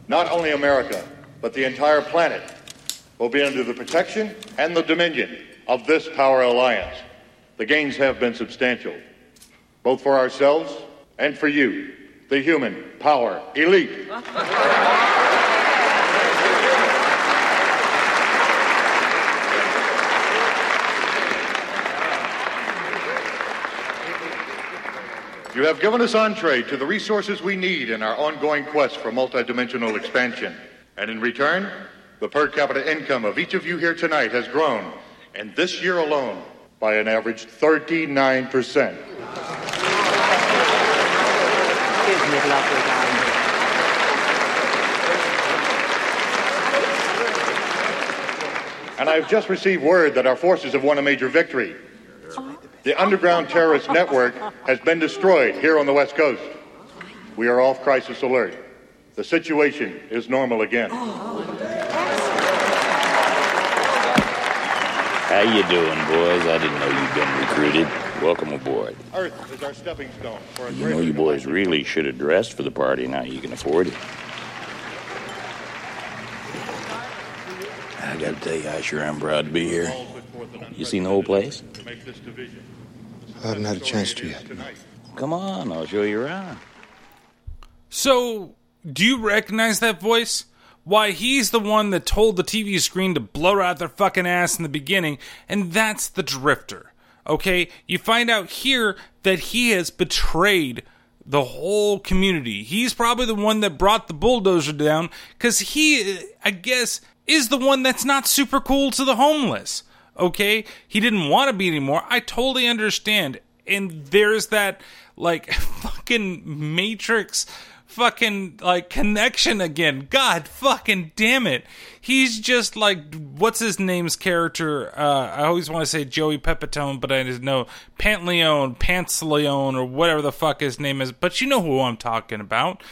not only America, but the entire planet will be under the protection and the dominion of this power alliance. The gains have been substantial, both for ourselves and for you, the human power elite. have given us entree to the resources we need in our ongoing quest for multidimensional expansion. And in return, the per capita income of each of you here tonight has grown, and this year alone, by an average 39%. Isn't it lovely? And I've just received word that our forces have won a major victory. The underground terrorist network has been destroyed here on the West Coast. We are off crisis alert. The situation is normal again. How you doing, boys? I didn't know you'd been recruited. Welcome aboard. Earth is our stepping stone for a You know you boys really should have dressed for the party. Now you can afford it. I gotta tell you, I sure am proud to be here. You seen the whole place? I haven't had a chance to yet. Come on, I'll show you around. So, do you recognize that voice? Why, he's the one that told the TV screen to blow out their fucking ass in the beginning, and that's the Drifter. Okay? You find out here that he has betrayed the whole community. He's probably the one that brought the bulldozer down, because he, I guess, is the one that's not super cool to the homeless. Okay? He didn't want to be anymore. I totally understand. And there's that, like, fucking Matrix fucking like connection again. God fucking damn it. He's just like what's his name's character? Uh I always want to say Joey Pepitone, but I just know Pantaleone, Pantaleone, or whatever the fuck his name is. But you know who I'm talking about.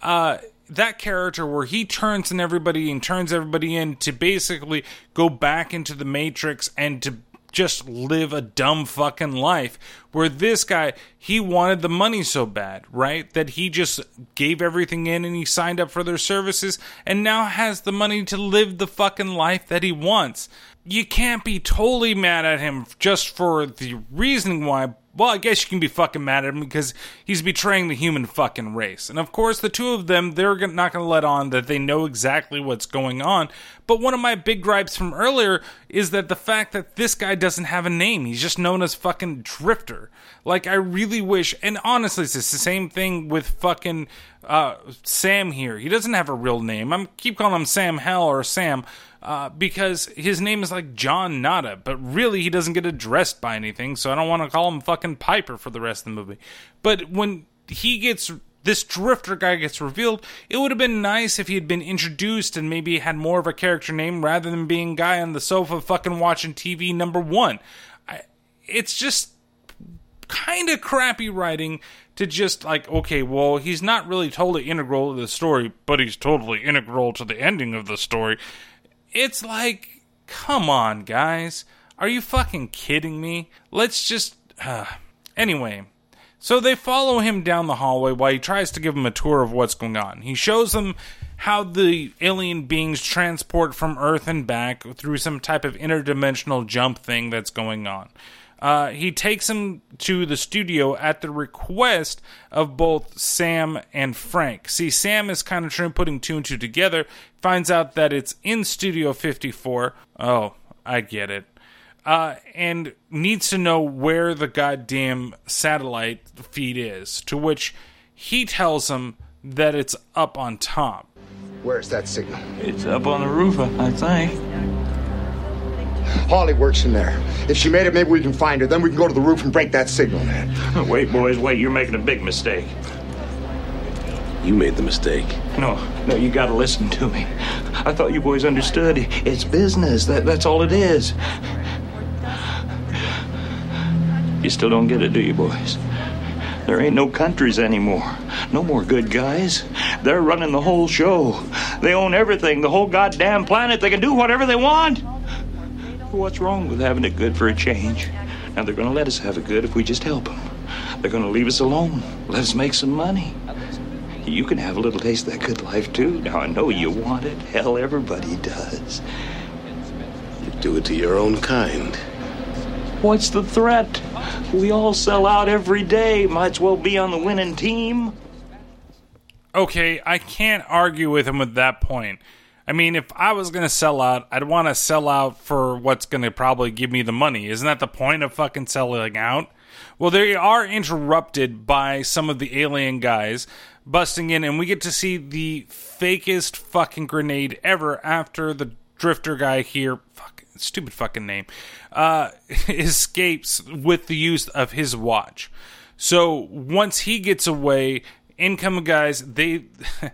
Uh that character where he turns in everybody and turns everybody in to basically go back into the matrix and to just live a dumb fucking life. Where this guy, he wanted the money so bad, right? That he just gave everything in and he signed up for their services and now has the money to live the fucking life that he wants. You can't be totally mad at him just for the reasoning why. Well, I guess you can be fucking mad at him because he's betraying the human fucking race. And of course, the two of them, they're not going to let on that they know exactly what's going on. But one of my big gripes from earlier is that the fact that this guy doesn't have a name. He's just known as fucking Drifter. Like, I really wish, and honestly, it's the same thing with fucking uh, Sam here. He doesn't have a real name. I'm keep calling him Sam Hell or Sam uh, because his name is like John Nada, but really he doesn't get addressed by anything, so I don't want to call him fucking Piper for the rest of the movie. But when he gets this drifter guy gets revealed, it would have been nice if he had been introduced and maybe had more of a character name rather than being guy on the sofa fucking watching TV number one. I, it's just kind of crappy writing to just like, okay, well, he's not really totally integral to the story, but he's totally integral to the ending of the story. It's like, come on, guys. Are you fucking kidding me? Let's just. Uh. Anyway, so they follow him down the hallway while he tries to give them a tour of what's going on. He shows them how the alien beings transport from Earth and back through some type of interdimensional jump thing that's going on. Uh, he takes him to the studio at the request of both Sam and Frank. See, Sam is kind of trying putting two and two together, finds out that it's in Studio 54. Oh, I get it. Uh, and needs to know where the goddamn satellite feed is. To which he tells him that it's up on top. Where's that signal? It's up on the roof, I think. Holly works in there. If she made it, maybe we can find her. Then we can go to the roof and break that signal, man. Wait, boys, wait. You're making a big mistake. You made the mistake. No, no, you gotta listen to me. I thought you boys understood. It's business. That, that's all it is. You still don't get it, do you, boys? There ain't no countries anymore. No more good guys. They're running the whole show. They own everything, the whole goddamn planet. They can do whatever they want. What's wrong with having it good for a change? Now, they're going to let us have it good if we just help them. They're going to leave us alone, let us make some money. You can have a little taste of that good life, too. Now, I know you want it. Hell, everybody does. You do it to your own kind. What's the threat? We all sell out every day. Might as well be on the winning team. Okay, I can't argue with him at that point. I mean, if I was going to sell out, I'd want to sell out for what's going to probably give me the money. Isn't that the point of fucking selling out? Well, they are interrupted by some of the alien guys busting in, and we get to see the fakest fucking grenade ever after the drifter guy here. Fuck, stupid fucking name. Uh, escapes with the use of his watch. So once he gets away, incoming guys, they.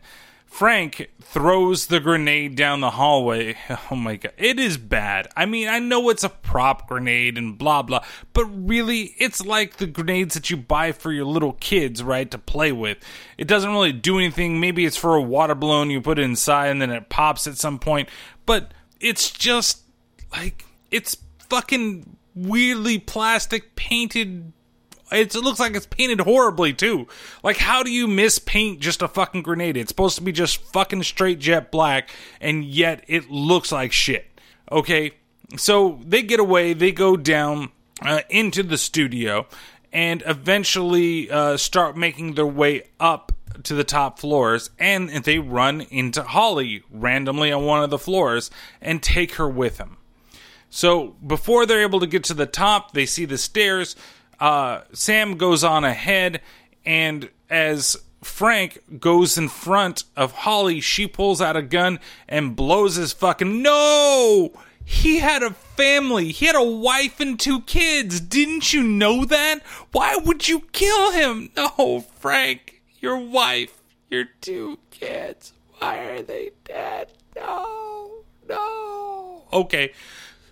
Frank throws the grenade down the hallway. Oh my god. It is bad. I mean, I know it's a prop grenade and blah blah, but really, it's like the grenades that you buy for your little kids, right, to play with. It doesn't really do anything. Maybe it's for a water balloon you put it inside and then it pops at some point, but it's just like it's fucking weirdly plastic painted it's, it looks like it's painted horribly too. Like, how do you mispaint just a fucking grenade? It's supposed to be just fucking straight jet black, and yet it looks like shit. Okay, so they get away, they go down uh, into the studio, and eventually uh, start making their way up to the top floors, and they run into Holly randomly on one of the floors and take her with them. So before they're able to get to the top, they see the stairs. Uh, Sam goes on ahead, and as Frank goes in front of Holly, she pulls out a gun and blows his fucking. No! He had a family. He had a wife and two kids. Didn't you know that? Why would you kill him? No, Frank. Your wife, your two kids. Why are they dead? No, no. Okay.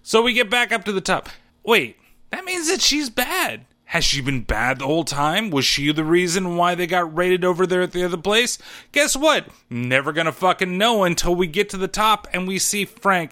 So we get back up to the top. Wait, that means that she's bad. Has she been bad the whole time? Was she the reason why they got raided over there at the other place? Guess what? Never gonna fucking know until we get to the top and we see Frank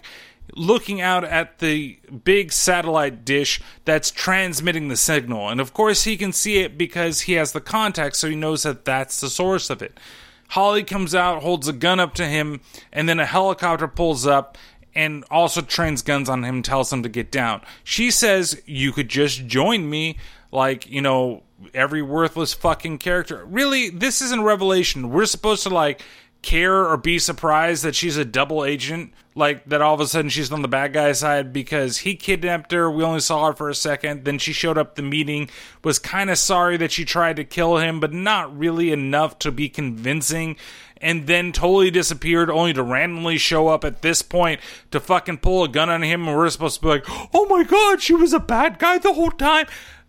looking out at the big satellite dish that's transmitting the signal. And of course, he can see it because he has the contact, so he knows that that's the source of it. Holly comes out, holds a gun up to him, and then a helicopter pulls up and also trains guns on him, tells him to get down. She says, You could just join me like you know every worthless fucking character. Really, this isn't Revelation. We're supposed to like care or be surprised that she's a double agent, like that all of a sudden she's on the bad guy side because he kidnapped her. We only saw her for a second. Then she showed up the meeting, was kind of sorry that she tried to kill him, but not really enough to be convincing. And then totally disappeared, only to randomly show up at this point to fucking pull a gun on him. And we're supposed to be like, oh my god, she was a bad guy the whole time.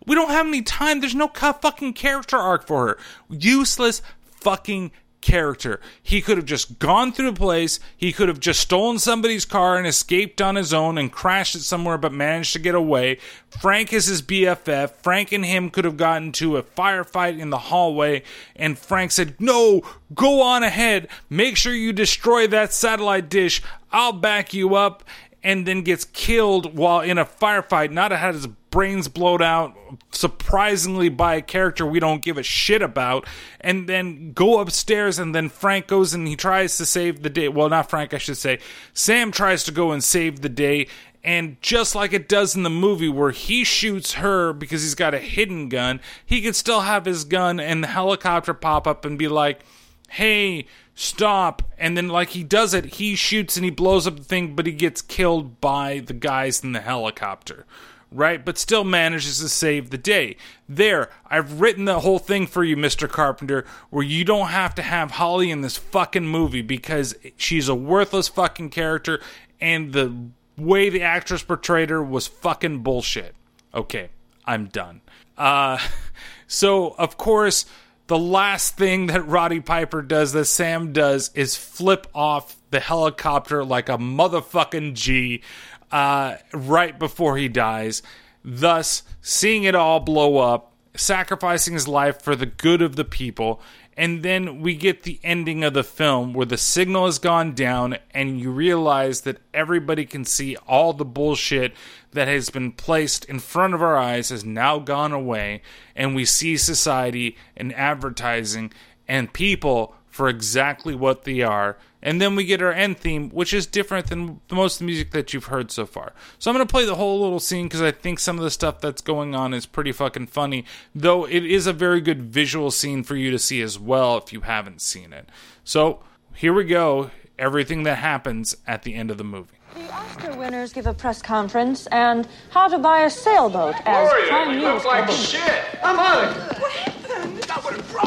We don't have any time. There's no fucking character arc for her. Useless fucking character. He could have just gone through the place. He could have just stolen somebody's car and escaped on his own and crashed it somewhere, but managed to get away. Frank is his BFF. Frank and him could have gotten to a firefight in the hallway, and Frank said, No, go on ahead. Make sure you destroy that satellite dish. I'll back you up. And then gets killed while in a firefight, not had his brains blown out surprisingly by a character we don't give a shit about and then go upstairs and then Frank goes and he tries to save the day. Well not Frank I should say. Sam tries to go and save the day and just like it does in the movie where he shoots her because he's got a hidden gun he could still have his gun and the helicopter pop up and be like hey stop. And then like he does it. He shoots and he blows up the thing but he gets killed by the guys in the helicopter right? But still manages to save the day. There, I've written the whole thing for you, Mr. Carpenter, where you don't have to have Holly in this fucking movie because she's a worthless fucking character and the way the actress portrayed her was fucking bullshit. Okay, I'm done. Uh, so, of course, the last thing that Roddy Piper does, that Sam does, is flip off the helicopter like a motherfucking G uh, right before he dies, thus seeing it all blow up, sacrificing his life for the good of the people. And then we get the ending of the film where the signal has gone down, and you realize that everybody can see all the bullshit that has been placed in front of our eyes has now gone away, and we see society and advertising and people for exactly what they are and then we get our end theme, which is different than most of the music that you've heard so far. So I'm going to play the whole little scene because I think some of the stuff that's going on is pretty fucking funny, though it is a very good visual scene for you to see as well if you haven't seen it. So here we go everything that happens at the end of the movie. The Oscar winners give a press conference and how to buy a sailboat as Gloria, prime you news. look like coverage. shit. I'm on it. What happened?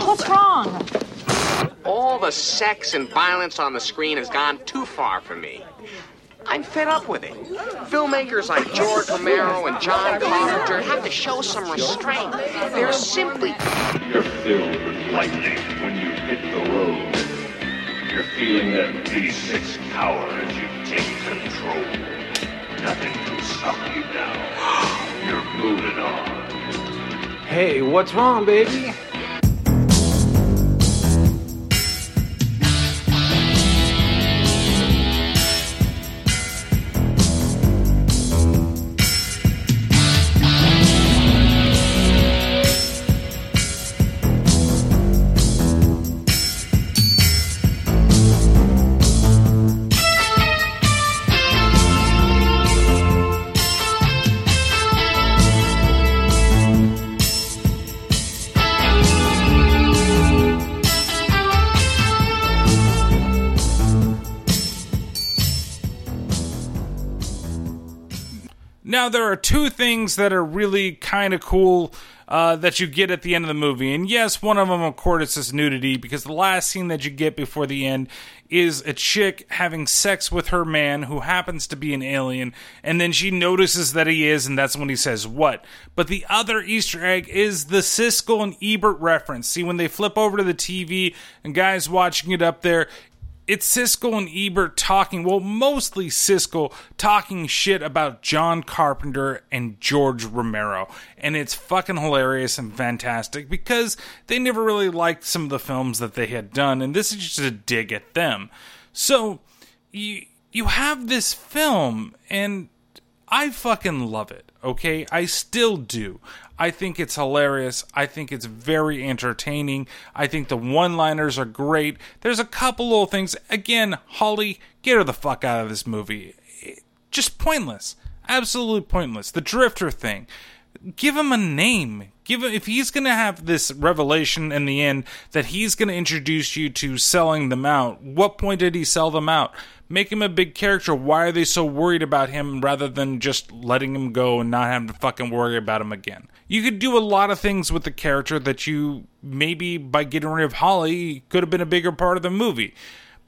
What's wrong? All the sex and violence on the screen has gone too far for me. I'm fed up with it. Filmmakers like George Romero and John Carpenter have to show some restraint. They're simply. You're filled with lightning when you hit the road. You're feeling that V6 power as you take control. Nothing can stop you now. You're moving on. Hey, what's wrong, baby? Now, there are two things that are really kind of cool uh, that you get at the end of the movie. And yes, one of them, of course, is nudity, because the last scene that you get before the end is a chick having sex with her man who happens to be an alien, and then she notices that he is, and that's when he says, What? But the other Easter egg is the Siskel and Ebert reference. See, when they flip over to the TV and guys watching it up there, it's Siskel and Ebert talking, well, mostly Siskel talking shit about John Carpenter and George Romero. And it's fucking hilarious and fantastic because they never really liked some of the films that they had done, and this is just a dig at them. So, you, you have this film, and I fucking love it, okay? I still do. I think it's hilarious. I think it's very entertaining. I think the one liners are great. There's a couple little things. Again, Holly, get her the fuck out of this movie. Just pointless. Absolutely pointless. The Drifter thing. Give him a name. Give him, if he's going to have this revelation in the end that he's going to introduce you to selling them out, what point did he sell them out? Make him a big character. Why are they so worried about him rather than just letting him go and not having to fucking worry about him again? You could do a lot of things with the character that you maybe by getting rid of Holly could have been a bigger part of the movie.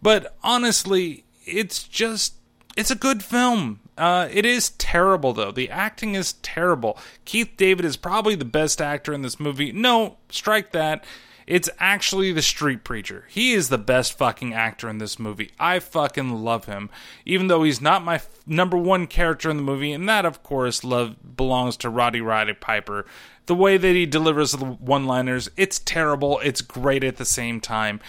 But honestly, it's just it's a good film. Uh, it is terrible though. The acting is terrible. Keith David is probably the best actor in this movie. No, strike that. It's actually the street preacher. He is the best fucking actor in this movie. I fucking love him, even though he's not my f- number one character in the movie, and that, of course, love belongs to Rowdy Roddy Piper. The way that he delivers the one-liners, it's terrible. It's great at the same time.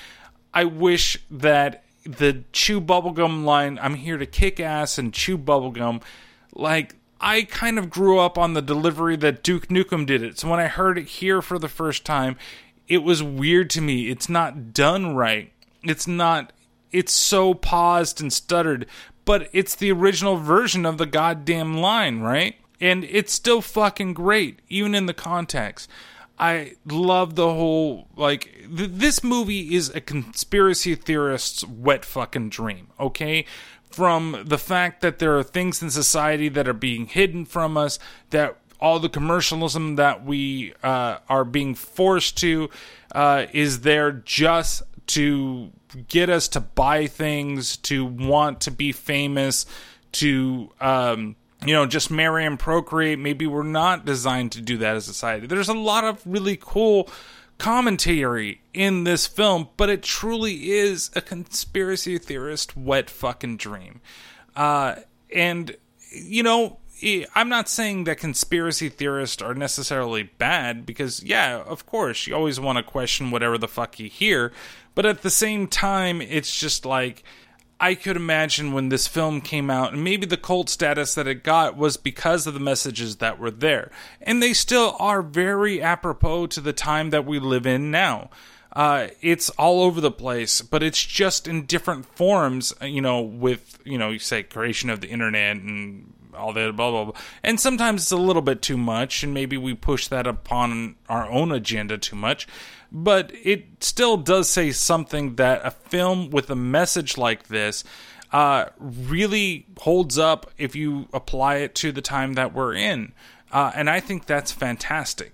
I wish that the chew bubblegum line, I'm here to kick ass and chew bubblegum, like I kind of grew up on the delivery that Duke Nukem did it. So when I heard it here for the first time, it was weird to me. It's not done right. It's not it's so paused and stuttered, but it's the original version of the goddamn line, right? And it's still fucking great, even in the context. I love the whole like th- this movie is a conspiracy theorist's wet fucking dream, okay? From the fact that there are things in society that are being hidden from us that all the commercialism that we uh, are being forced to uh, is there just to get us to buy things, to want to be famous, to um, you know just marry and procreate. Maybe we're not designed to do that as a society. There's a lot of really cool commentary in this film, but it truly is a conspiracy theorist wet fucking dream. Uh, and you know, I'm not saying that conspiracy theorists are necessarily bad because, yeah, of course, you always want to question whatever the fuck you hear. But at the same time, it's just like I could imagine when this film came out, and maybe the cult status that it got was because of the messages that were there. And they still are very apropos to the time that we live in now. Uh, it's all over the place, but it's just in different forms, you know, with, you know, you say creation of the internet and all that blah blah blah. And sometimes it's a little bit too much, and maybe we push that upon our own agenda too much. But it still does say something that a film with a message like this uh, really holds up if you apply it to the time that we're in. Uh, and I think that's fantastic.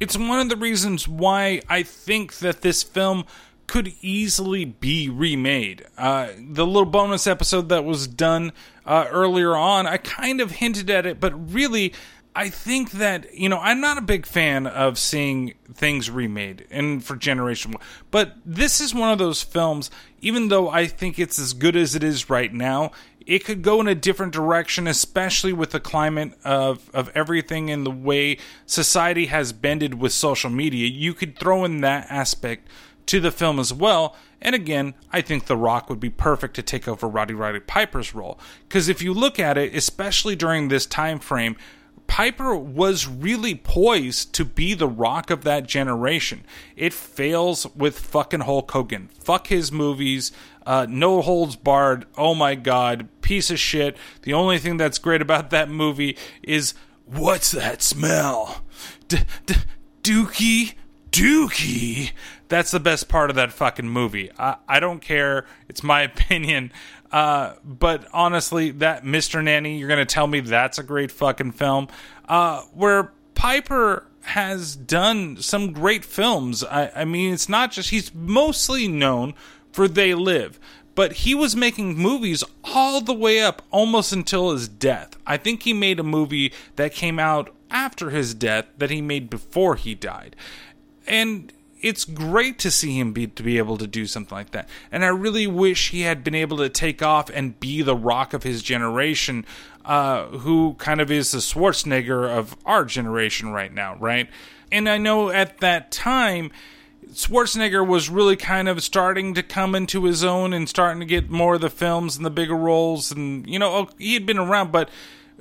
It's one of the reasons why I think that this film could easily be remade. Uh, the little bonus episode that was done uh, earlier on, I kind of hinted at it, but really, I think that you know I'm not a big fan of seeing things remade and for Generation but this is one of those films. Even though I think it's as good as it is right now, it could go in a different direction, especially with the climate of of everything and the way society has bended with social media. You could throw in that aspect to the film as well. And again, I think The Rock would be perfect to take over Rowdy Roddy Piper's role. Because if you look at it, especially during this time frame, Piper was really poised to be the rock of that generation. It fails with fucking Hulk Hogan. Fuck his movies. Uh, no holds barred. Oh my god. Piece of shit. The only thing that's great about that movie is what's that smell? D- d- dookie? Dookie? That's the best part of that fucking movie. I, I don't care. It's my opinion. Uh, but honestly, that Mr. Nanny, you're going to tell me that's a great fucking film. Uh, where Piper has done some great films. I, I mean, it's not just, he's mostly known for They Live, but he was making movies all the way up almost until his death. I think he made a movie that came out after his death that he made before he died. And it's great to see him be to be able to do something like that. And I really wish he had been able to take off and be the rock of his generation, uh, who kind of is the Schwarzenegger of our generation right now, right? And I know at that time, Schwarzenegger was really kind of starting to come into his own and starting to get more of the films and the bigger roles, and you know, he had been around, but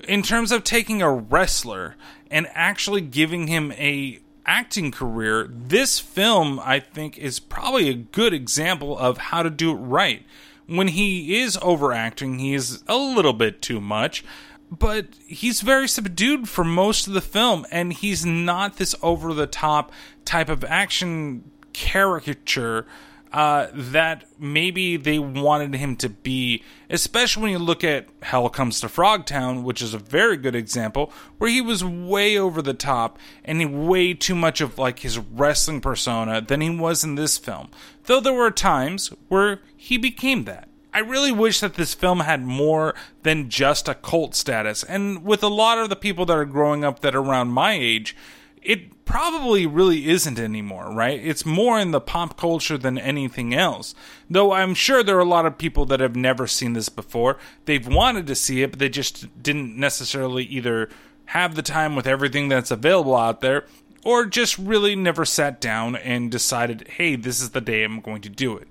in terms of taking a wrestler and actually giving him a acting career, this film, I think, is probably a good example of how to do it right. When he is overacting, he is a little bit too much, but he's very subdued for most of the film, and he's not this over the top type of action caricature uh, that maybe they wanted him to be, especially when you look at Hell Comes to Frogtown, which is a very good example, where he was way over the top and way too much of like his wrestling persona than he was in this film. Though there were times where he became that. I really wish that this film had more than just a cult status. And with a lot of the people that are growing up that are around my age, it probably really isn't anymore, right? It's more in the pop culture than anything else. Though I'm sure there are a lot of people that have never seen this before. They've wanted to see it, but they just didn't necessarily either have the time with everything that's available out there or just really never sat down and decided, hey, this is the day I'm going to do it.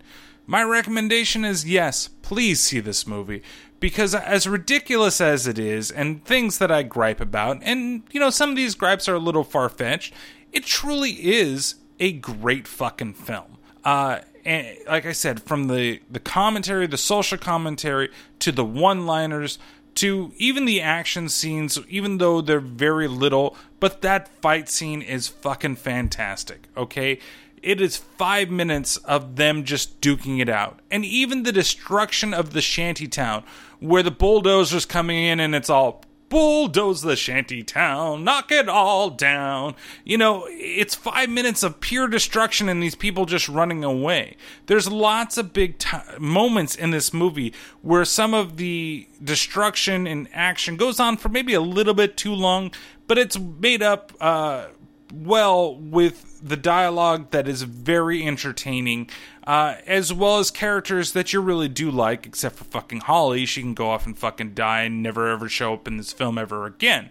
My recommendation is yes, please see this movie because as ridiculous as it is and things that I gripe about and you know some of these gripes are a little far-fetched, it truly is a great fucking film. Uh and like I said from the the commentary, the social commentary to the one-liners to even the action scenes even though they're very little, but that fight scene is fucking fantastic, okay? it is five minutes of them just duking it out. And even the destruction of the shanty town, where the bulldozer's coming in and it's all bulldoze the shanty town, knock it all down. You know, it's five minutes of pure destruction and these people just running away. There's lots of big t- moments in this movie where some of the destruction and action goes on for maybe a little bit too long, but it's made up uh, well with the dialogue that is very entertaining, uh, as well as characters that you really do like, except for fucking Holly. She can go off and fucking die and never ever show up in this film ever again.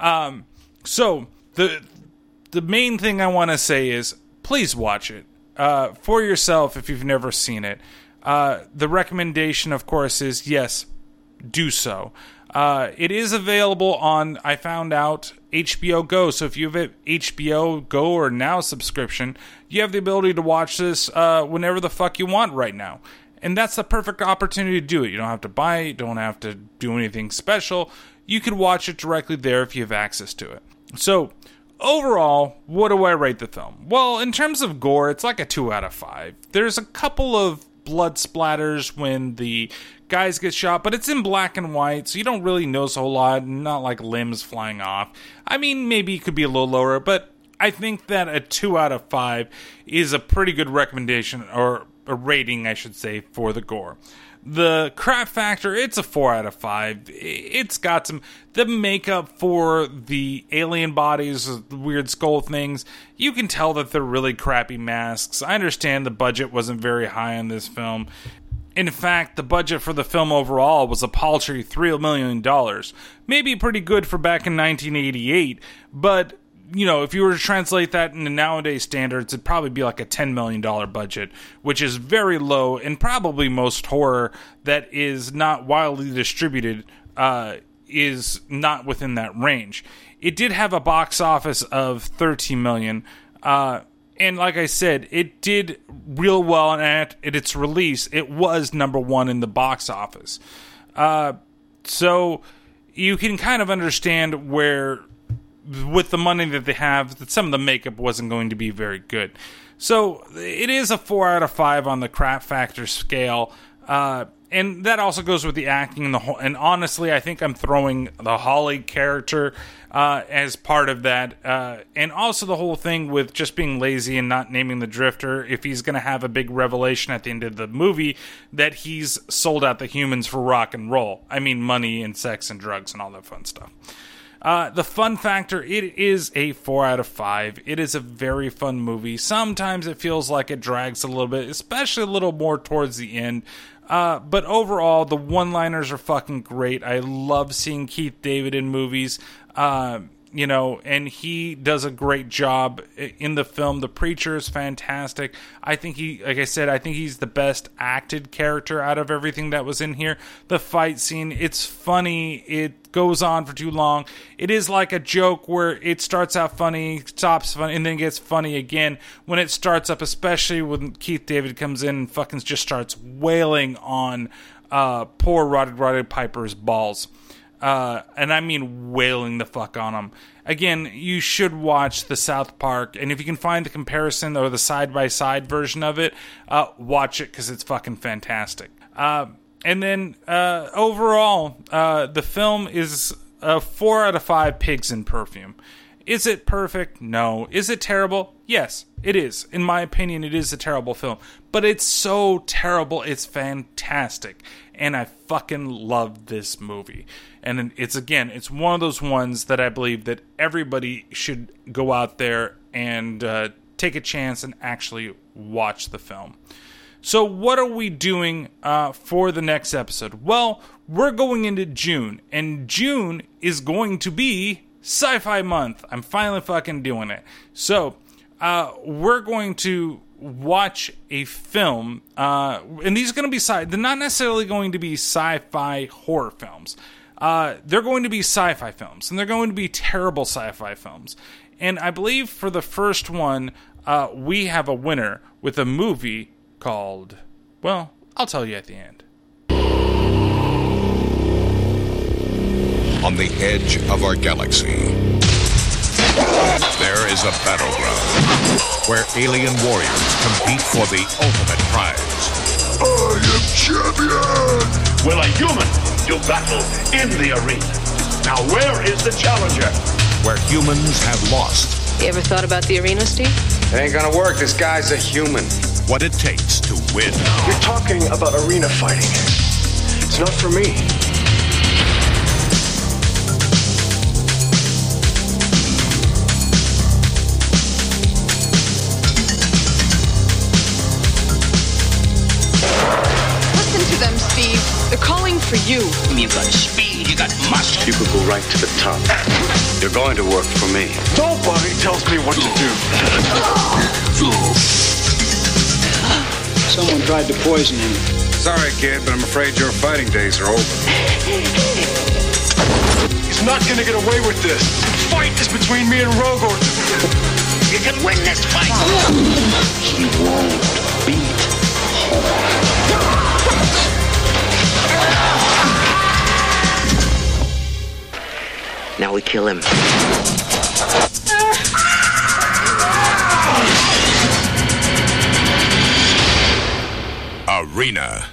Um, so the the main thing I want to say is please watch it uh, for yourself if you've never seen it. Uh, the recommendation, of course, is yes, do so. Uh, it is available on, I found out, HBO Go. So if you have an HBO Go or Now subscription, you have the ability to watch this uh, whenever the fuck you want right now. And that's the perfect opportunity to do it. You don't have to buy it, don't have to do anything special. You can watch it directly there if you have access to it. So, overall, what do I rate the film? Well, in terms of gore, it's like a 2 out of 5. There's a couple of blood splatters when the guys get shot, but it's in black and white, so you don't really notice a whole lot, not like limbs flying off. I mean, maybe it could be a little lower, but I think that a 2 out of 5 is a pretty good recommendation, or a rating, I should say, for the gore. The crap factor, it's a 4 out of 5. It's got some. The makeup for the alien bodies, weird skull things, you can tell that they're really crappy masks. I understand the budget wasn't very high on this film. In fact, the budget for the film overall was a paltry $3 million. Maybe pretty good for back in 1988, but you know, if you were to translate that into nowadays standards, it'd probably be like a $10 million budget, which is very low, and probably most horror that is not widely distributed uh, is not within that range. It did have a box office of 13 million. Uh, and like I said, it did real well, and at, its release, it was number one in the box office. Uh, so you can kind of understand where with the money that they have, that some of the makeup wasn't going to be very good. So it is a four out of five on the crap factor scale. Uh, and that also goes with the acting and the whole. And honestly, I think I'm throwing the Holly character uh, as part of that, uh, and also the whole thing with just being lazy and not naming the Drifter. If he's going to have a big revelation at the end of the movie that he's sold out the humans for rock and roll. I mean, money and sex and drugs and all that fun stuff. Uh, the fun factor, it is a 4 out of 5. It is a very fun movie. Sometimes it feels like it drags a little bit, especially a little more towards the end. Uh, but overall, the one liners are fucking great. I love seeing Keith David in movies. Uh, you know, and he does a great job in the film. The preacher is fantastic. I think he, like I said, I think he's the best acted character out of everything that was in here. The fight scene, it's funny. It goes on for too long. It is like a joke where it starts out funny, stops funny, and then gets funny again when it starts up, especially when Keith David comes in and fucking just starts wailing on uh, poor Rowdy Roddy Piper's balls uh, and I mean wailing the fuck on them. Again, you should watch the South Park, and if you can find the comparison or the side by side version of it, uh, watch it because it's fucking fantastic. Uh, and then uh, overall, uh, the film is a four out of five pigs in perfume. Is it perfect? No. Is it terrible? Yes, it is. In my opinion, it is a terrible film. But it's so terrible, it's fantastic. And I fucking love this movie. And it's again, it's one of those ones that I believe that everybody should go out there and uh, take a chance and actually watch the film. So, what are we doing uh, for the next episode? Well, we're going into June, and June is going to be Sci Fi Month. I'm finally fucking doing it. So, uh, we're going to watch a film, uh, and these are going to be sci. They're not necessarily going to be sci-fi horror films. Uh, they're going to be sci fi films, and they're going to be terrible sci fi films. And I believe for the first one, uh, we have a winner with a movie called, well, I'll tell you at the end. On the edge of our galaxy, there is a battleground where alien warriors compete for the ultimate prize. I am champion! Will a human do battle in the arena. Now, where is the challenger? Where humans have lost. You ever thought about the arena, Steve? It ain't gonna work. This guy's a human. What it takes to win. You're talking about arena fighting. It's not for me. They're calling for you. You've got speed, you got muscle. You could go right to the top. You're going to work for me. Nobody tells me what to do. Someone tried to poison him. Sorry, kid, but I'm afraid your fighting days are over. He's not gonna get away with this. The fight is between me and Rogor. You can win this fight. He won't beat Now we kill him. Arena.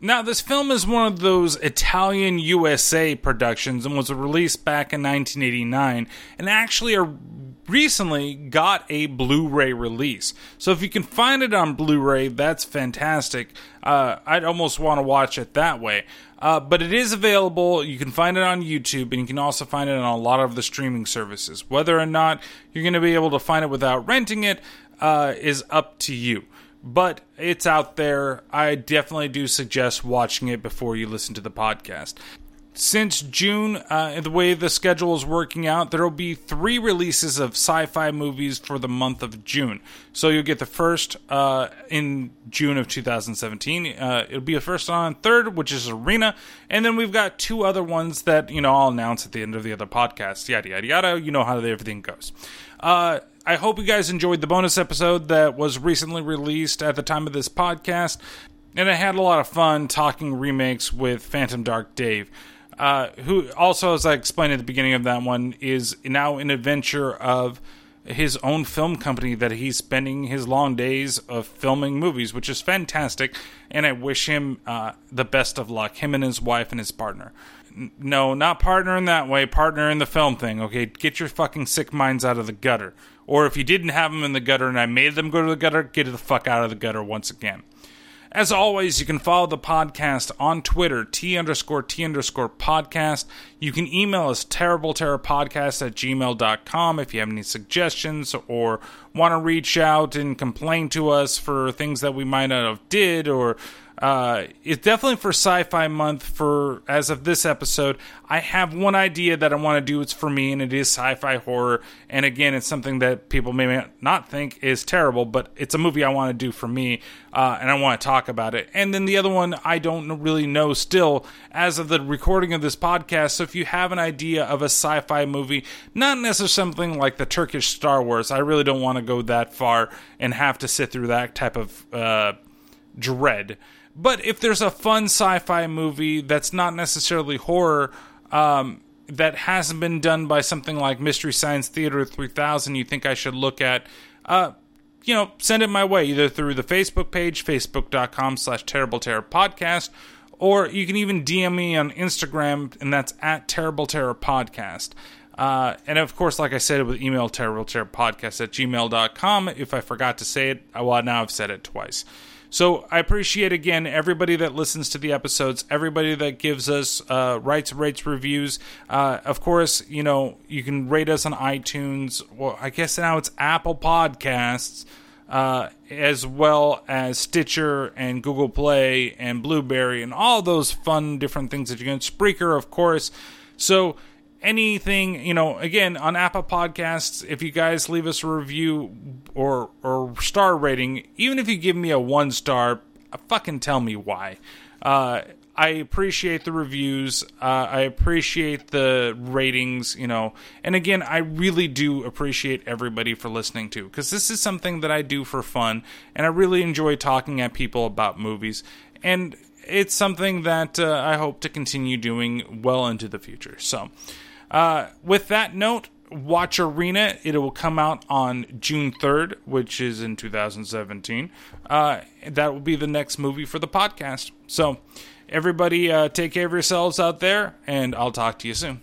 Now, this film is one of those Italian USA productions and was released back in 1989 and actually recently got a Blu ray release. So, if you can find it on Blu ray, that's fantastic. Uh, I'd almost want to watch it that way. Uh, but it is available. You can find it on YouTube, and you can also find it on a lot of the streaming services. Whether or not you're going to be able to find it without renting it uh, is up to you. But it's out there. I definitely do suggest watching it before you listen to the podcast since June, uh, the way the schedule is working out, there will be three releases of sci fi movies for the month of June. So you'll get the first uh, in June of 2017. Uh, it'll be the first on third, which is Arena. And then we've got two other ones that, you know, I'll announce at the end of the other podcast. Yada, yada, yada. You know how everything goes. Uh, I hope you guys enjoyed the bonus episode that was recently released at the time of this podcast. And I had a lot of fun talking remakes with Phantom Dark Dave uh, who also, as I explained at the beginning of that one, is now an adventure of his own film company that he's spending his long days of filming movies, which is fantastic. And I wish him uh, the best of luck, him and his wife and his partner. N- no, not partner in that way, partner in the film thing, okay? Get your fucking sick minds out of the gutter. Or if you didn't have them in the gutter and I made them go to the gutter, get the fuck out of the gutter once again. As always, you can follow the podcast on Twitter, T underscore T underscore podcast. You can email us terribleterrorpodcast at gmail.com if you have any suggestions or want to reach out and complain to us for things that we might not have did or uh, it's definitely for sci-fi month for as of this episode. I have one idea that i want to do. It's for me and it is sci-fi horror. And again it's something that people may not think is terrible but it's a movie i want to do for me uh, and i want to talk about it. And then the other one i don't really know still as of the recording of this podcast. So if you have an idea of a sci-fi movie not necessarily something like the turkish star wars i really don't want to go that far and have to sit through that type of uh, dread but if there's a fun sci-fi movie that's not necessarily horror, um, that hasn't been done by something like Mystery Science Theater 3000, you think I should look at, uh, you know, send it my way either through the Facebook page, facebook.com slash terrible terror podcast, or you can even DM me on Instagram, and that's at terrible terror podcast. Uh, and of course, like I said, with email terrible terror podcast at gmail.com. If I forgot to say it, well, now I've said it twice. So I appreciate again everybody that listens to the episodes, everybody that gives us uh, writes rates reviews. Uh, of course, you know you can rate us on iTunes. Well, I guess now it's Apple Podcasts. Uh, as well as Stitcher and Google Play and Blubrry and all those fun different things that you can. Spreaker, of course. So anything, you know, again on Apple Podcasts, if you guys leave us a review or or star rating, even if you give me a one star, fucking tell me why. Uh, I appreciate the reviews. Uh, I appreciate the ratings, you know. And again, I really do appreciate everybody for listening to because this is something that I do for fun, and I really enjoy talking at people about movies. And it's something that uh, I hope to continue doing well into the future. So, uh, with that note, watch Arena. It will come out on June 3rd, which is in 2017. Uh, that will be the next movie for the podcast. So, everybody, uh, take care of yourselves out there, and I'll talk to you soon.